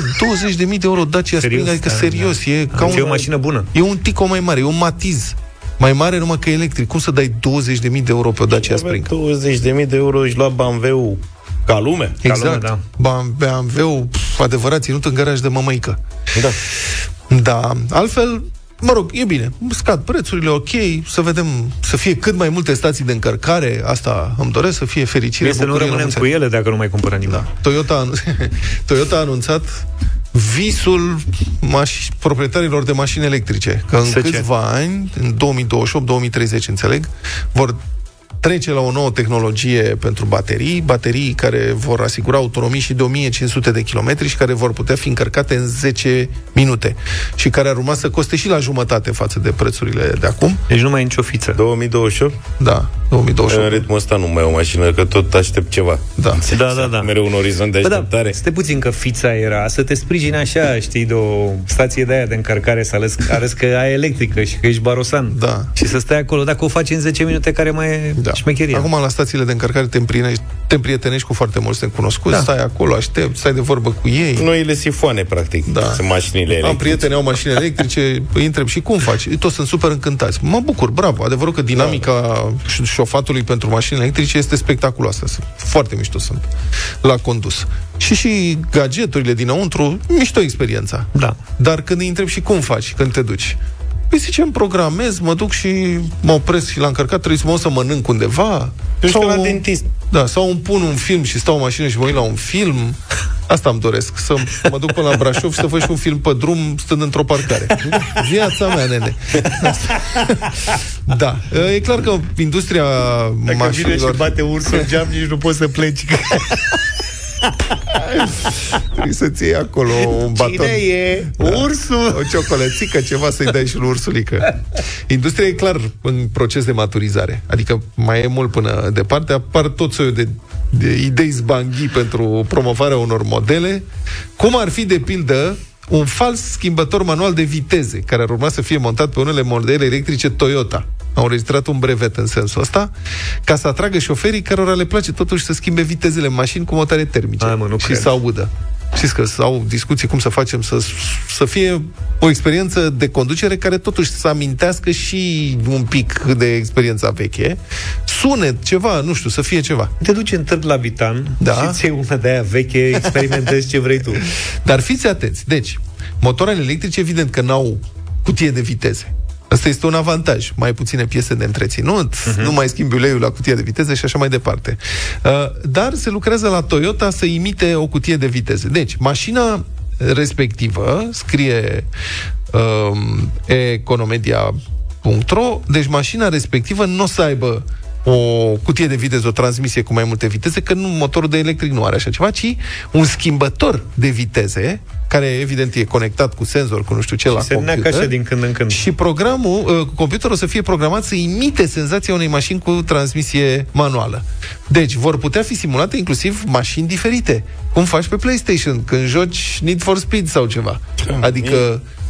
20.000 de euro Dacia Serios? Spring, adică Da, serios, da. e ca Deci un... e o mașină bună. E un Tico mai mare, e un Matiz. Mai mare numai că e electric. Cum să dai 20.000 de euro pe o Dacia Spring? 20.000 de euro își lua BMW ca lume. Exact. Ca lume, da. BMW-ul pf, adevărat ținut în garaj de mămăică. Da. Da. Altfel, mă rog, e bine. Scad prețurile, ok, să vedem, să fie cât mai multe stații de încărcare, asta îmi doresc, să fie fericire. Bine să nu bucurie, rămânem la cu mulți ani. ele dacă nu mai cumpără nimeni. Da. Toyota, a anun- [LAUGHS] Toyota a anunțat visul maș- proprietarilor de mașini electrice. Că în Să ce? câțiva ani, în 2028-2030, înțeleg, vor trece la o nouă tehnologie pentru baterii, baterii care vor asigura autonomii și de 1500 de kilometri și care vor putea fi încărcate în 10 minute și care ar urma să coste și la jumătate față de prețurile de acum. Deci nu mai e nicio fiță. 2028? Da, 2028. În ritmul ăsta nu mai e o mașină, că tot aștept ceva. Da. Da, da, da. Mereu un orizont de Bă, da, așteptare. stai puțin că fița era să te sprijini așa, știi, de o stație de aia de încărcare, să arăți, arăți că ai electrică și că ești barosan. Da. Și să stai acolo. Dacă o faci în 10 minute, care mai e da. Șmecheria. Acum la stațiile de încărcare te împrienești, te împrietenești cu foarte mulți necunoscuți, da. stai acolo, aștept, stai de vorbă cu ei. Noile sifoane, practic. Da. Sunt mașinile Am electrice. prieteni, au mașini electrice, îi întreb și cum faci? Ei Toți sunt super încântați. Mă bucur, bravo. Adevărul că dinamica da. șofatului pentru mașini electrice este spectaculoasă. Sunt Foarte mișto sunt la condus. Și și gadgeturile dinăuntru, mișto experiența. Da. Dar când îi întreb și cum faci când te duci? Păi zice, îmi programez, mă duc și mă opresc și la încărcat, trebuie să mă duc să mănânc undeva. Duci la dentist. Da, sau îmi pun un film și stau în mașină și mă uit la un film. Asta îmi doresc, să mă duc până la Brașov și să văd și un film pe drum stând într-o parcare. Viața mea, nene. Da, e clar că industria Dacă mașinilor... vine și bate ursul în geam, nici nu poți să pleci. [LAUGHS] Trebuie să-ți iei acolo un baton. Cine e? Ursul! O ciocolățică, ceva să-i dai și lui ursulică. Industria e clar în proces de maturizare. Adică mai e mult până departe. Apar tot soiul de, de idei zbanghii pentru promovarea unor modele. Cum ar fi, de pildă, un fals schimbător manual de viteze, care ar urma să fie montat pe unele modele electrice Toyota. Au înregistrat un brevet în sensul ăsta, ca să atragă șoferii cărora le place totuși să schimbe vitezele în mașini cu motoare termice Hai, mă, nu și cred. să audă. Știți că au discuții cum să facem să, să fie o experiență de conducere care totuși să amintească și un pic de experiența veche. Sunet, ceva, nu știu, să fie ceva. Te duci în târg la Vitan Da. și ți una de aia veche, [LAUGHS] experimentezi ce vrei tu. Dar fiți atenți. Deci, motoarele electrice, evident că n-au cutie de viteze. Asta este un avantaj. Mai puține piese de întreținut, uh-huh. nu mai schimbi uleiul la cutia de viteze și așa mai departe. Uh, dar se lucrează la Toyota să imite o cutie de viteze. Deci, mașina respectivă scrie um, economedia.ro deci mașina respectivă nu o să aibă o cutie de viteză, o transmisie cu mai multe viteze, că nu, motorul de electric nu are așa ceva, ci un schimbător de viteze, care evident e conectat cu senzor, cu nu știu ce la se computer. neacă așa din când în când. Și programul, uh, computerul o să fie programat să imite senzația unei mașini cu transmisie manuală. Deci, vor putea fi simulate inclusiv mașini diferite. Cum faci pe PlayStation, când joci Need for Speed sau ceva. Adică m- m-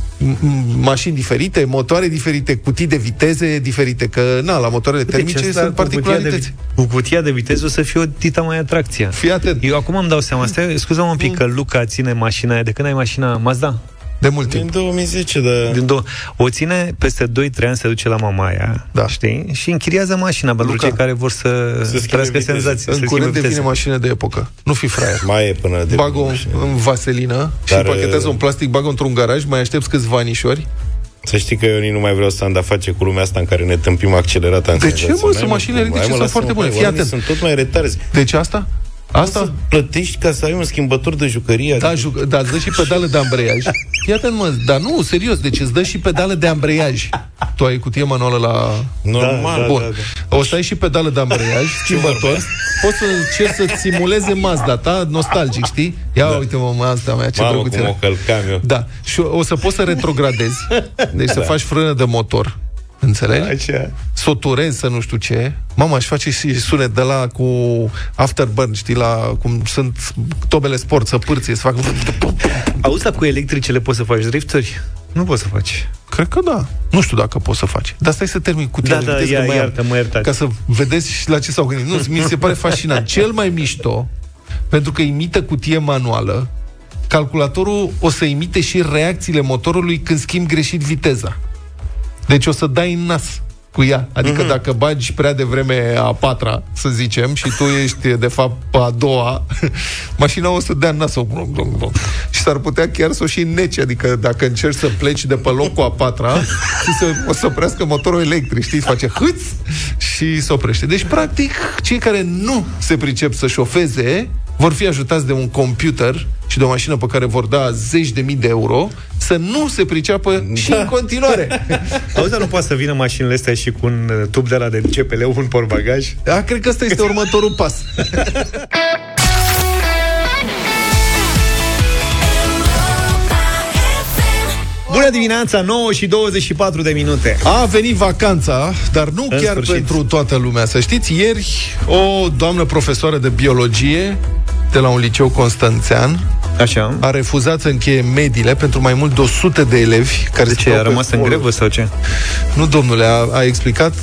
mașini diferite, motoare diferite, cutii de viteze diferite, că na, la motoarele termice Deci asta sunt cu cutia de, particularități. vi- cu cutia de viteză o să fie o dita mai atracția. Fii atent. Eu acum îmi dau seama, stai, scuză un pic, că Luca ține mașina aia, de când ai mașina Mazda? De mult Din timp. 2010, da. Din două, o ține peste 2-3 ani se duce la mama aia, Da. știi? Și închiriază mașina pentru Luca, cei care vor să, să schimbe trăiască viteze. senzații. În să curând schimbe devine viteze. mașină de epocă. Nu fi fraier. Mai e până de Bagă o în vaselină și Dar, pachetează uh, un plastic, bagă într-un garaj, mai aștepți câțiva anișori. Să știi că eu nici nu mai vreau să am de-a face cu lumea asta în care ne tâmpim accelerat. în De ce, senzație. mă? N-ai, Sunt mașini electrice, Hai, mă, sunt lasă-mă, foarte bune. băi, Fii oamenii atent. Sunt tot mai retarzi. Deci asta? Asta Asta? plătești ca să ai un schimbător de jucărie. Da, ju- da, îți dă și pedală de ambreiaj. [LAUGHS] Fii atent, mă, dar nu, serios, deci îți dă și pedală de ambreiaj. Tu ai cutie manuală la... Normal. Da, Bun. da, da. O să ai și pedală de ambreiaj, [LAUGHS] schimbător. Poți să încerci să simuleze Mazda ta, nostalgic, știi? Ia da. uite-mă, Mazda mea, ce Mamă, drăguț cum era. o călcam eu. Da, și o, o să poți să retrogradezi, deci să Da. faci frână de motor. Înțelegi? Așa. Să o turezi, să nu știu ce. Mama, aș face și sunet de la cu afterburn, știi, la cum sunt tobele sport, să pârție, să fac... Auzi, dar cu electricele poți să faci drifturi? Nu poți să faci. Cred că da. Nu știu dacă poți să faci. Dar stai să termin cu tine. Da, da, vedeți ia, că mai am- iartă-mă, iertați. Ca să vedeți și la ce s-au gândit. Nu, mi se pare fascinant. [LAUGHS] Cel mai mișto, pentru că imită cutie manuală, calculatorul o să imite și reacțiile motorului când schimbi greșit viteza. Deci o să dai în nas cu ea. Adică mm-hmm. dacă bagi prea devreme a patra, să zicem, și tu ești de fapt a doua, [LAUGHS] mașina o să dea în nas-o. Blong, blong, blong. Și s-ar putea chiar să o și neci. Adică dacă încerci să pleci de pe loc cu a patra, și să, o să oprească motorul electric, știi? Face hâț și se oprește. Deci, practic, cei care nu se pricep să șofeze vor fi ajutați de un computer și de o mașină pe care vor da zeci de mii de euro să nu se priceapă și Da. în continuare. [LAUGHS] Auzi, dar nu poate să vină mașinile astea și cu un uh, tub de la de CPL, un portbagaj? Da, cred că ăsta este următorul pas. [LAUGHS] Bună dimineața, 9 și 24 de minute. A venit vacanța, dar nu În chiar sfârșit. pentru toată lumea. Să știți, ieri o doamnă profesoară de biologie de la un liceu constanțean Așa. a refuzat să încheie mediile pentru mai mult de 100 de elevi care De ce, stau a pe rămas în fol- grevă sau ce? Nu, domnule, a, a explicat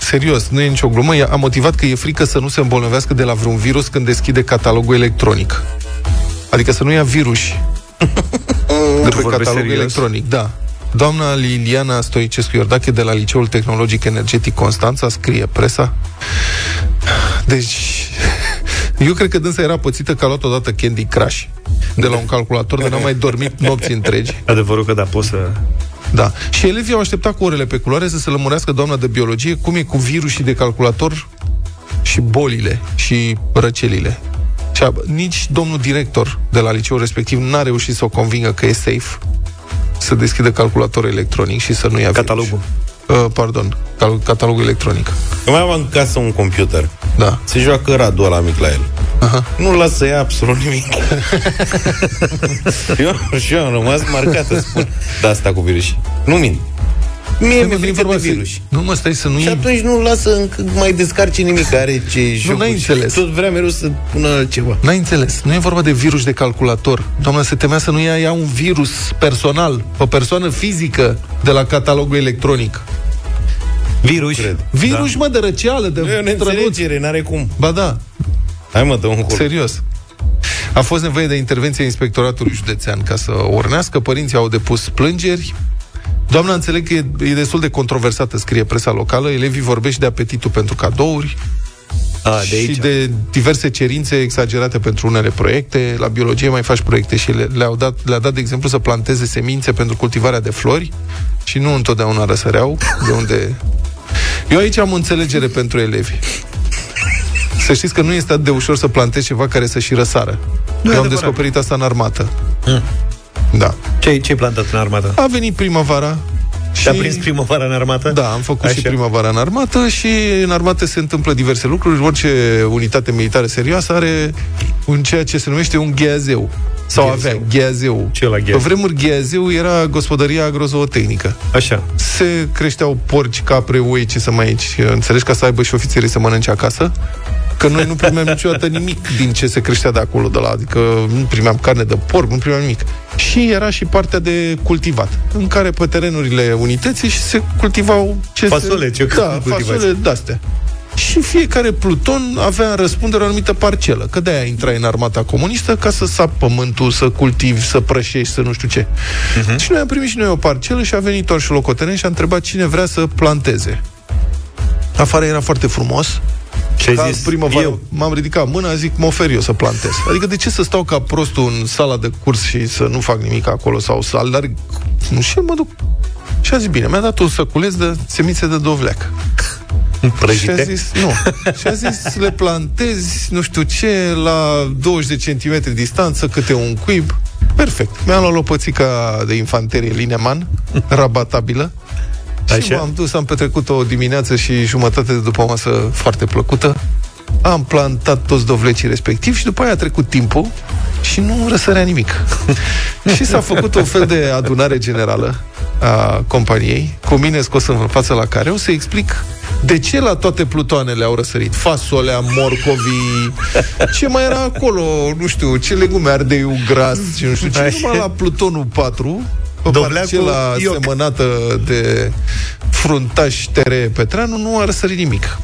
serios, nu e nicio glumă, ea a motivat că e frică să nu se îmbolnăvească de la vreun virus când deschide catalogul electronic. Adică să nu ia virus [LAUGHS] de pe vorbești catalogul serios? electronic, da. Doamna Liliana Stoicescu Iordache de la Liceul Tehnologic Energetic Constanța scrie presa. Deci, [LAUGHS] eu cred că dânsa era pățită că a luat odată Candy Crush de la un calculator, de n-a mai dormit nopți întregi. [LAUGHS] Adevărul că da, poți să... Da. Și elevii au așteptat cu orele pe culoare să se lămurească doamna de biologie cum e cu virusii de calculator și bolile și răcelile. Și a, nici domnul director de la liceul respectiv n-a reușit să o convingă că e safe să deschidă calculatorul electronic și să nu ia Catalogul. Virus. Uh, pardon, cal- catalogul electronic. Eu mai am în casă un computer. Da. Se joacă Radu ăla mic la el. Aha. Nu lasă să ia absolut nimic. [LAUGHS] eu, și eu am rămas marcată, spun, de asta cu virus. Nu mint. Mie Nu, mi-e nu e frică vorba de să- virus. Nu mă stai să nu Și iei atunci nu lasă încă mai descarce nimic are ce jocuri. n-ai înțeles. Tot vrea mereu să pună altceva. N-ai înțeles. Nu e vorba de virus de calculator. Doamna se temea să nu ia ea un virus personal, o persoană fizică de la catalogul electronic. Virus. Cred. Virus, da. mă, de răceală, de E o trănuț. neînțelegere, n-are cum. Ba da, Hai mă, dă un cur. serios. A fost nevoie de intervenția inspectoratului județean ca să urnească. Părinții au depus plângeri. Doamna, înțeleg că e, e destul de controversată, scrie presa locală. Elevii vorbesc de apetitul pentru cadouri, A, de aici. și de diverse cerințe exagerate pentru unele proiecte. La biologie mai faci proiecte și le, le-au dat, le-a dat, de exemplu, să planteze semințe pentru cultivarea de flori și nu întotdeauna răsăreau, de unde... Eu aici am o înțelegere pentru elevi. Să știți că nu este atât de ușor să plantezi ceva care să și răsară. Nu e Eu am adevărat. descoperit asta în armată. Da. Ce ce ai plantat în armată? A venit primăvara și... Și... a prins primăvara în armată? Da, am făcut Așa. și primăvara în armată și în armată se întâmplă diverse lucruri. Orice unitate militară serioasă are un ceea ce se numește un gheazeu. Sau Gheazeu. avea gheazeu. Ce e la Pe gheazeu? vremuri gheazeu era gospodăria agrozootehnică. Așa. Se creșteau porci, capre, oi, ce să mai aici. Înțelegi ca să aibă și ofițerii să mănânce acasă. Că noi nu primeam niciodată nimic din ce se creștea de acolo, de la, adică nu primeam carne de porc, nu primeam nimic. Și era și partea de cultivat, în care pe terenurile unității și se cultivau ce Fasole, se... ce da, cultivați? fasole de-astea. Și fiecare pluton avea în răspundere o anumită parcelă, că de-aia intrai în armata comunistă ca să sapi pământul, să cultivi, să prășești, să nu știu ce. Uh-huh. Și noi am primit și noi o parcelă și a venit și locotenent și a întrebat cine vrea să planteze. Afară era foarte frumos. Și ai Ca zis, primăvară eu. m-am ridicat mâna, zic, mă ofer eu să plantez. Adică de ce să stau ca prostul în sala de curs și să nu fac nimic acolo sau să alerg? Nu știu, mă duc. Și a zis, bine, mi-a dat un săculeț de semințe de dovleac. Și a Prăjite? zis, nu. Și a zis, le plantezi, nu știu ce, la 20 de centimetri distanță, câte un cuib. Perfect. Mi-am luat lopățica de infanterie Lineman, rabatabilă, și Așa? m-am dus, am petrecut o dimineață și jumătate de după masă foarte plăcută. Am plantat toți dovlecii respectiv și după aia a trecut timpul și nu răsărea nimic. [LAUGHS] și s-a făcut un fel de adunare generală a companiei, cu mine scos în față la care o să explic de ce la toate plutoanele au răsărit fasolea, morcovii, ce mai era acolo, nu știu, ce legume, ardeiul gras și nu știu ce, Așa. numai la plutonul 4 pe Dovleacul parcela Ioc. semănată de fruntaș Tere Petreanu nu a răsărit nimic.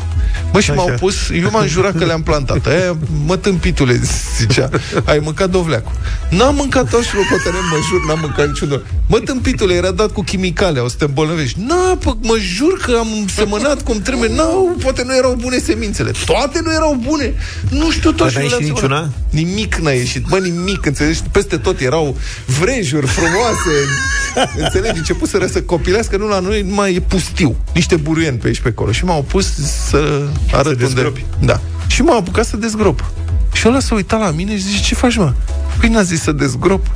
Bă, și Așa. m-au pus, eu m-am jurat că le-am plantat. Aia, mă tâmpitule, zicea, ai mâncat dovleacul. N-am mâncat așa locotenent, mă jur, n-am mâncat niciun dovleac. Mă, tâmpitule, era dat cu chimicale, o să te îmbolnăvești. Na, pă, mă jur că am semănat cum trebuie. Nu, poate nu erau bune semințele. Toate nu erau bune. Nu știu tot Dar n-a le-am ieșit semănat. niciuna? Nimic n-a ieșit. Bă, nimic, înțelegi? Peste tot erau vrejuri frumoase. [LAUGHS] înțelegi? Începuseră să copilească, nu la noi, nu mai e pustiu. Niște buruieni pe aici pe acolo. Și m-au pus să arăt unde... dezgropi. Da. Și m-am apucat să dezgrop. Și ăla s-a uitat la mine și zice, ce faci, mă? Păi n-a zis să dezgrop.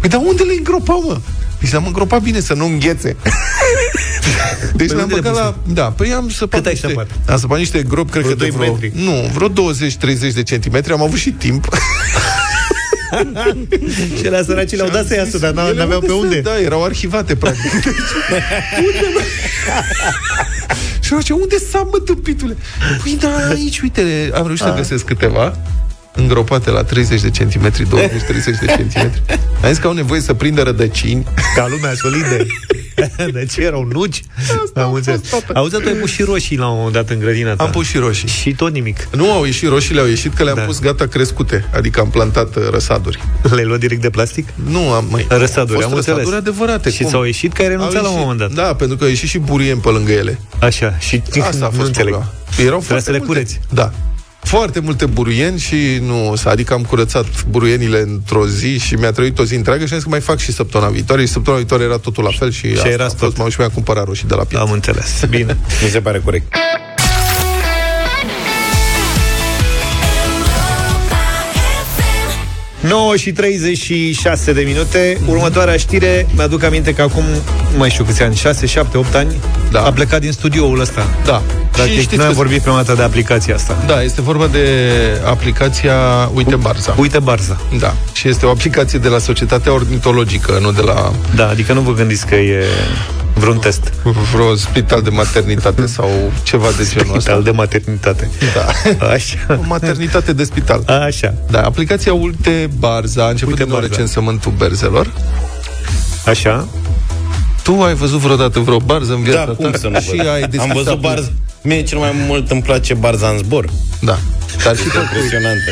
Păi dar unde le îngropau, mă? Păi să am îngropat bine, să nu înghețe. [LAUGHS] Deci Păi le-am unde le băgat la... Da, păi am săpat Cât ai niște... săpat? Am săpat niște gropi, cred Vreo că de doi vreo... metri? Nu, vreo 20-30 de centimetri. Am avut și timp. [LAUGHS] [LAUGHS] Și la săracii le-au dat să iasă, dar n- Ele n-aveau pe să- unde. Da, erau arhivate, practic. Deci, [LAUGHS] unde, mă? [LAUGHS] Și zice, unde s-a mă, tâmpitule? Păi da, aici, uite, am reușit să Ah. găsesc câteva îngropate la 30 de centimetri, 20-30 de centimetri. Am zis că au nevoie să prindă rădăcini. Ca lumea solide. [LAUGHS] De ce erau nuci? Am înțeles. Auzi, dar tu ai pus și roșii la un moment dat în grădina ta. Am pus și roșii. Și tot nimic. Nu au ieșit roșiile, au ieșit că le-am Da. pus gata crescute. Adică am plantat uh, răsaduri. Le-ai luat direct de plastic? Nu am mai. Răsaduri, au am fost înțeles. răsaduri adevărate. Și cum? s-au ieșit că ai renunțat Au la un ieșit. moment dat. Da, pentru că au ieșit și burien pe lângă ele. Așa. Și Asta a [LAUGHS] nu fost înțeleg. problema. Erau Trebuia foarte să le multe. cureți. Da. Foarte multe buruieni și nu, adică am curățat buruienile într-o zi și mi-a trebuit o zi întreagă și am zis că mai fac și săptămâna viitoare și săptămâna viitoare era totul la fel și, asta era a fost, tot. m-am și mi-am cumpărat roșii de la piață. Am înțeles. Bine. [LAUGHS] Mi se pare corect. Nouă și 36 de minute. Următoarea știre, mi-aduc aminte că acum, nu mai știu câți ani, 6, 7, 8 ani, Da. a plecat din studioul ăsta. Da. Dar și știți noi am că- vorbit prima dată de aplicația asta. Da, este vorba de aplicația Uite Barza. Uite Barza. Da. Și este o aplicație de la Societatea Ornitologică, nu de la Da, adică nu vă gândiți că e vreun test. vreo spital de maternitate sau ceva de genul ăsta. Spital de maternitate. Da. [LAUGHS] Așa. O maternitate de spital. Așa. Da, aplicația Uite Barza a început Uite din nou Barza. recensământul berzelor. Așa. Tu ai văzut vreodată vreo barză în viața Da, ta? cum să nu Și văd? ai Am deschis văzut apli- barz. Mie cel mai mult îmi place barza în zbor. Da. Dar și Este impresionantă.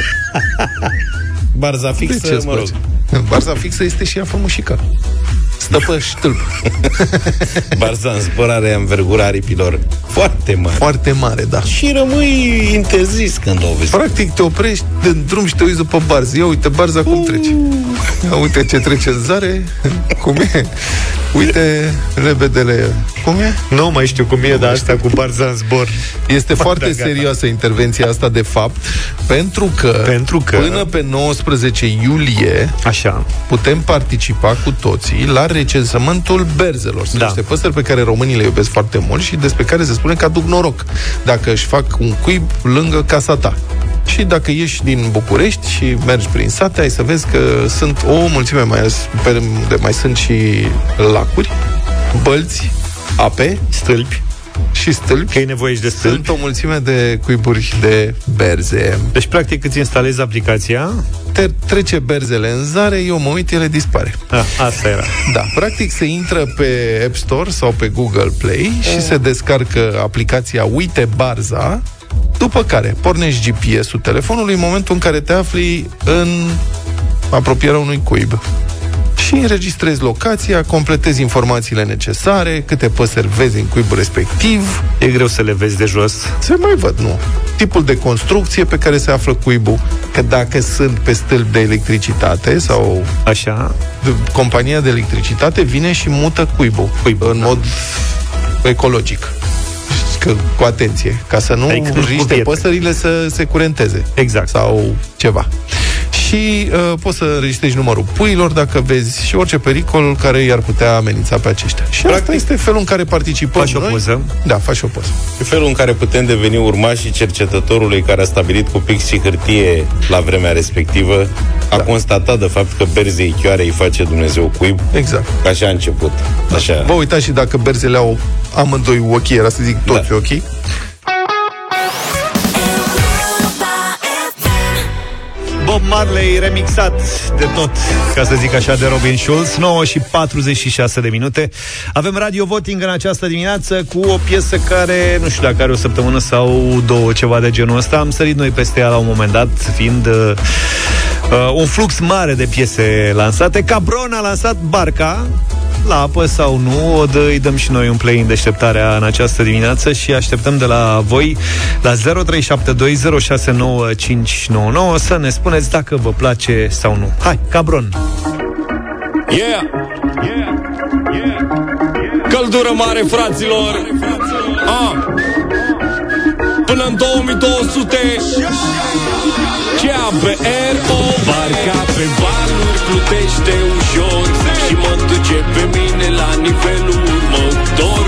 [LAUGHS] Barza De fixă, ce îți mă rog. place? Barza fixă este și ea frumușică. Stă pe ștâlp. [LAUGHS] Barza în zbor are învergura aripilor foarte mare. Foarte mare, da. Și rămâi interzis când o vezi. Practic te oprești în drum și te uiți după barză. Ia uite barza cum trece. Ia uite ce trece în zare. [LAUGHS] Cum e? Uite lebedele. Cum e? Nu mai știu cum e, dar asta cu Barza în zbor. Este Ba, foarte da, gata. serioasă intervenția asta de fapt, pentru că, Pentru că- până pe 19 iulie Așa. putem participa cu toții la recensământul berzelor. Sunt Da. niște păsări pe care românii le iubesc foarte mult și despre care se spune că aduc noroc dacă își fac un cuib lângă casa ta. Și dacă ieși din București și mergi prin sate, ai să vezi că sunt o mulțime, mai, pe unde mai sunt și lacuri, bălți, ape, Stâlpi. Și stâlpi. Că e nevoie și de stâlpi. Sunt o mulțime de cuiburi de berze. Deci, practic, îți instalezi aplicația... Te trece berzele în zare, eu mă uit, ele dispare. Ah, asta era. Da, practic se intră pe App Store sau pe Google Play și se descarcă aplicația Uite Barza, după care pornești GPS-ul telefonului în momentul în care te afli în apropierea unui cuib și înregistrezi locația, completezi informațiile necesare, câte păsări vezi în cuibul respectiv. E greu să le vezi de jos. Se mai văd, nu. Tipul de construcție pe care se află cuibul, că dacă sunt pe stâlp de electricitate sau... Așa. Compania de electricitate vine și mută cuibul, cuibul în da. mod ecologic că, cu atenție, ca să nu riște păsările să se curenteze. Exact. Sau ceva și uh, poți să registrezi numărul puilor dacă vezi și orice pericol care i-ar putea amenința pe aceștia. Și Practic, asta este felul în care participăm faci noi. o poză. Da, faci o poză. E felul în care putem deveni urmașii cercetătorului care a stabilit cu pix și hârtie la vremea respectivă, da. a constatat de fapt că berzei chioare îi face Dumnezeu cuib. Exact. Așa a început. Da. Așa. Vă uitați și dacă berzele au amândoi ochii, era să zic toți da. ochii, Bob Marley remixat de tot, ca să zic așa, de Robin Schulz. 9 și 46 de minute. Avem radio voting în această dimineață Cu o piesă care, nu știu dacă are o săptămână Sau două, ceva de genul ăsta. Am sărit noi peste ea la un moment dat Fiind uh, uh, un flux mare de piese lansate. Cabron a lansat Barca la apă sau nu, o dă, îi dăm și noi un play în deșteptarea în această dimineață și așteptăm de la voi la 0372069599 să ne spuneți dacă vă place sau nu. Hai, cabron! Yeah! Yeah! Yeah! Căldură mare, fraților! Ah! Până în 2200 Cea pe RO Barca pe valuri plutește ușor Și mă duce pe mine la nivelul următor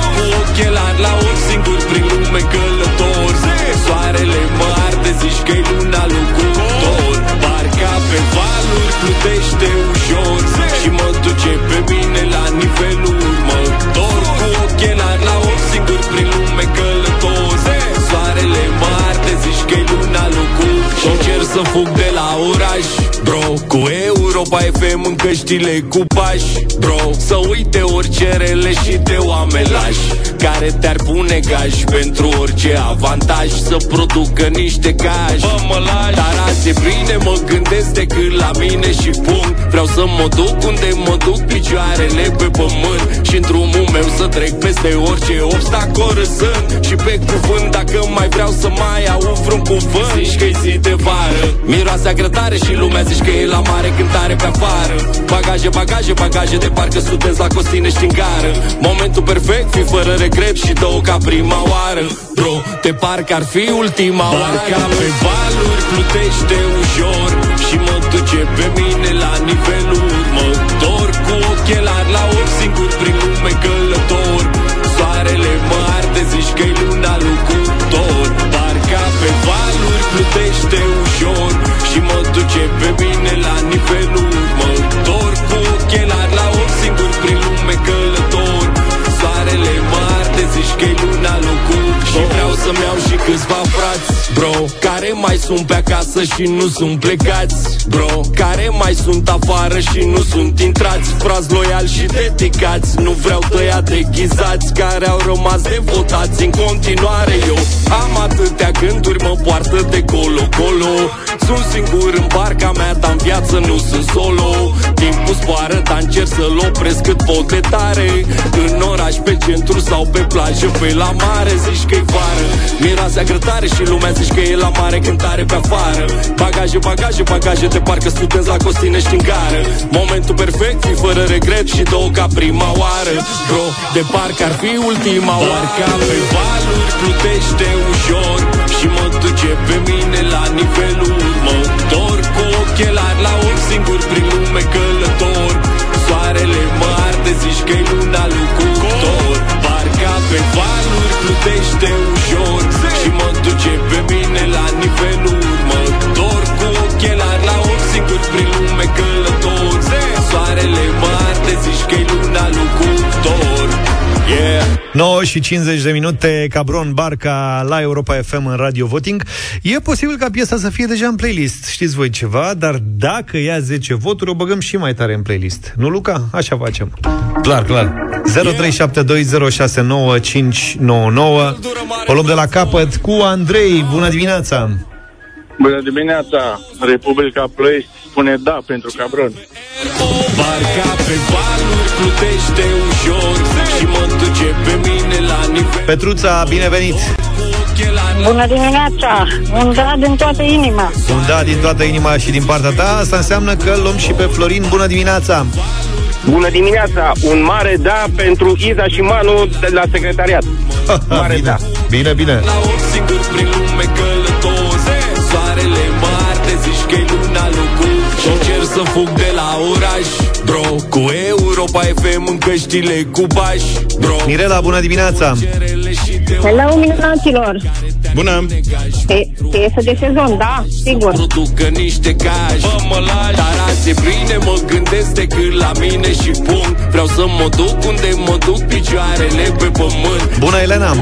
FM în căștile cu pași Bro, să uite orice rele și de oameni lași Care te-ar pune gaj pentru orice avantaj. Să producă niște cash Bă, mă lași Dar azi e bine, mă gândesc decât la mine și punct. Vreau să mă duc unde mă duc picioarele pe pământ. Și în drumul meu să trec peste orice obstacol râzând. Și pe cuvânt dacă mai vreau să mai aud vreun cuvânt. Zici că-i zi de vară. Miroase agrătare și lumea zici că e la mare cântare pe afară Bagaje, bagaje, bagaje de parcă sunteți la Costinești în gară. Momentul perfect, fi fără regret și două ca prima oară. Bro, te parcă ar fi ultima oară. Ca pe valuri plutește ușor Și mă duce pe mine la nivelul următor. Cu ochelari la ochi singur prin lume călător. Soarele mă arde, zici că-i luna locutor Barca pe valuri plutește ușor Și mă duce pe mine frați Bro, care mai sunt pe acasă și nu sunt plecați Bro, care mai sunt afară și nu sunt intrați Frați loiali și dedicați. Nu vreau tăia deghizați Care au rămas devotați în continuare Eu am atâtea gânduri, mă poartă de colo-colo. Sunt singur în barca mea, dar în viață nu sunt solo. Timpul zboară, dar încerc să-l opresc cât pot de tare. În oraș, pe centru sau pe plajă, pe la mare Zici că-i vară, miroase agrătare și lumea zici că e la mare cântare pe afară. Bagaje, bagaje, bagaje de parcă studenți la Costinești în gară. Momentul perfect, fi fără regret și două ca prima oară. Bro, de parcă ar fi ultima oară. Ca pe valuri plutește ușor Și mă duce pe mine la nivelul următor Cu ochelari la ochi singur prin lume călător. Soarele mă arde, zici că-i luna 9 și 50 de minute, Cabron Barca la Europa FM în Radio Voting. E posibil ca piesa să fie deja în playlist, știți voi ceva, dar dacă ia 10 voturi, o băgăm și mai tare în playlist. Nu, Luca? Așa facem. Clar, clar. 0372069599 O luăm de la capăt cu Andrei. Bună dimineața! Bună dimineața! Republica Ploiești spune da pentru cabron. Barca pe valuri plutește ușor Și mă duce pe mine la nivel Petruța, binevenit! Bună dimineața! Un da din toată inima. Un da din toată inima și din partea ta Asta înseamnă că îl luăm și pe Florin Bună dimineața! Bună dimineața! Un mare da pentru Iza și Manu de la secretariat. [LAUGHS] Mare bine, da. bine, bine La un singur prin lume călătoze Soarele mă arde, zici că-i luna lucru Și încerc să fug de la oraș Bro, cu Europa FM în căștile cu baș Bro, Mirela, bună dimineața! Hello, minunaților! Bună! Pe- Piesă de sezon, da, sigur. producă niște cash Bă, mă lași, dar azi e bine Mă gândesc decât la mine și punct Vreau să mă duc unde mă duc Picioarele pe pământ Bună, Elena!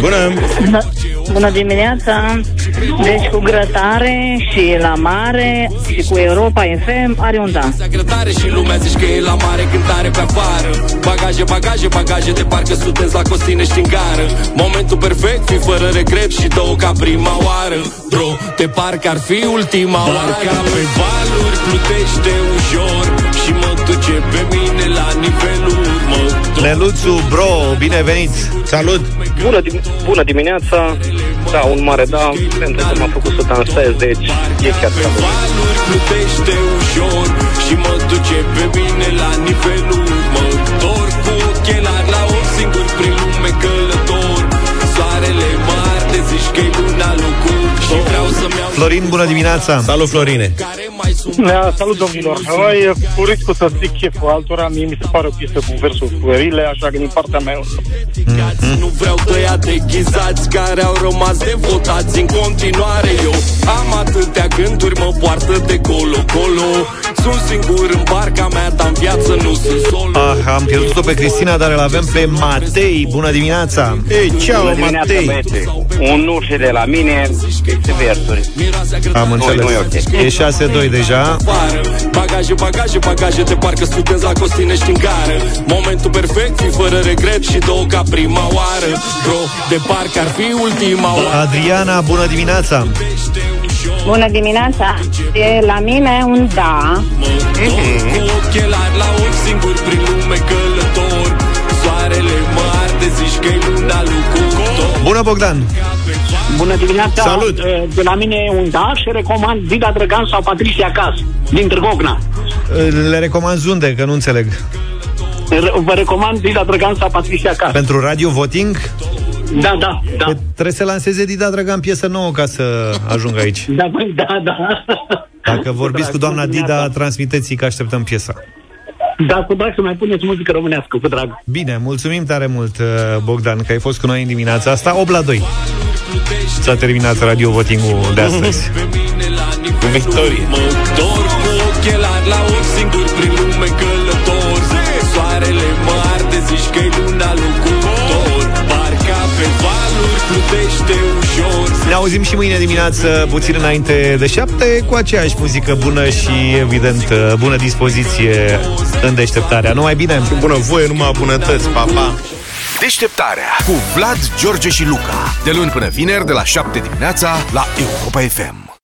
Bună! Bună dimineața! Deci cu grătare și la mare și cu Europa FM are un da. Secretare și lumea zici că e la mare cântare pe afară. Bagaje, bagaje, bagaje de parcă sunteți la Costinești în gară. Momentul perfect, fi fără regret și două ca prima oară. Bro, de parcă ar fi ultima oară. Barca pe valuri plutește ușor Și mă duce pe mine la nivelul următor Neluțu, bro, binevenit! Salut! Bună, dim- bună dimineața! Da, un mare da, pentru că m-a făcut să dansez, deci e chiar Pe valuri plutește ușor Și mă duce pe mine la nivelul următor Cu ochelari la un singur prin lume călător Soarele mă arde, zici că-i luna lucru Și vreau să-mi iau Florin, bună dimineața! Salut, Florine! Da, salut domnilor. Noi, cu riscul să zic cheful altora, mie mi se pare o piesă cu versuri puerile, așa că din partea mea Nu vreau tăia deghizați care au rămas devotați în continuare Eu am atâtea gânduri, mă poartă de colo-colo Sunt singur în barca mea, dar în viață nu sunt solo Ah, am pierdut-o pe Cristina, dar îl avem pe Matei. Bună dimineața! Ei, ceau, Bună dimineața, Matei! băieți. Un nu și de la mine, este versuri. Am înțeles. nu e ok. E 6-2 deja. afară Bagaje, bagaje, bagaje de parcă studenți la Costinești în gară Momentul perfect, fi fără regret și două ca prima oară Bro, de parcă ar fi ultima oară Adriana, bună dimineața! Bună dimineața! E la mine un da. Cu ochelari la un singur prin lume călător Soarele mă arde, zici că-i luna lucru Bună, Bogdan! Bună dimineața! Salut! Eh, De la mine e un da și recomand Dida Drăgan sau Patricia Cas din Târgocna. Le recomand unde, că nu înțeleg. Re- Vă recomand Dida Drăgan sau Patricia Cas. Pentru radio voting? Da, da, da. Că trebuie să lanseze Dida Dragan piesă nouă ca să ajungă aici. Da, băi, da, da. Dacă vorbiți cu doamna Dida, transmiteți că așteptăm piesa. Da, cu drag să mai puneți muzică românească, cu drag. Bine, mulțumim tare mult, uh, Bogdan, că ai fost cu noi în dimineața asta. 8 la 2. S-a terminat radio voting-ul de astăzi. Cu victorie Mă dor cu ochelari la un singur prin lume călător Soarele mă arde, zici că-i luna locutor Barca pe valuri plutește ușor Ne auzim și mâine dimineață, puțin înainte de 7, cu aceeași muzică bună și, evident, uh, bună dispoziție în deșteptarea. Numai bine! Și bună voie, numai bunătăți, pa, pa! Deșteptarea cu Vlad, George și Luca. De luni până vineri, de la 7 dimineața, la Europa FM.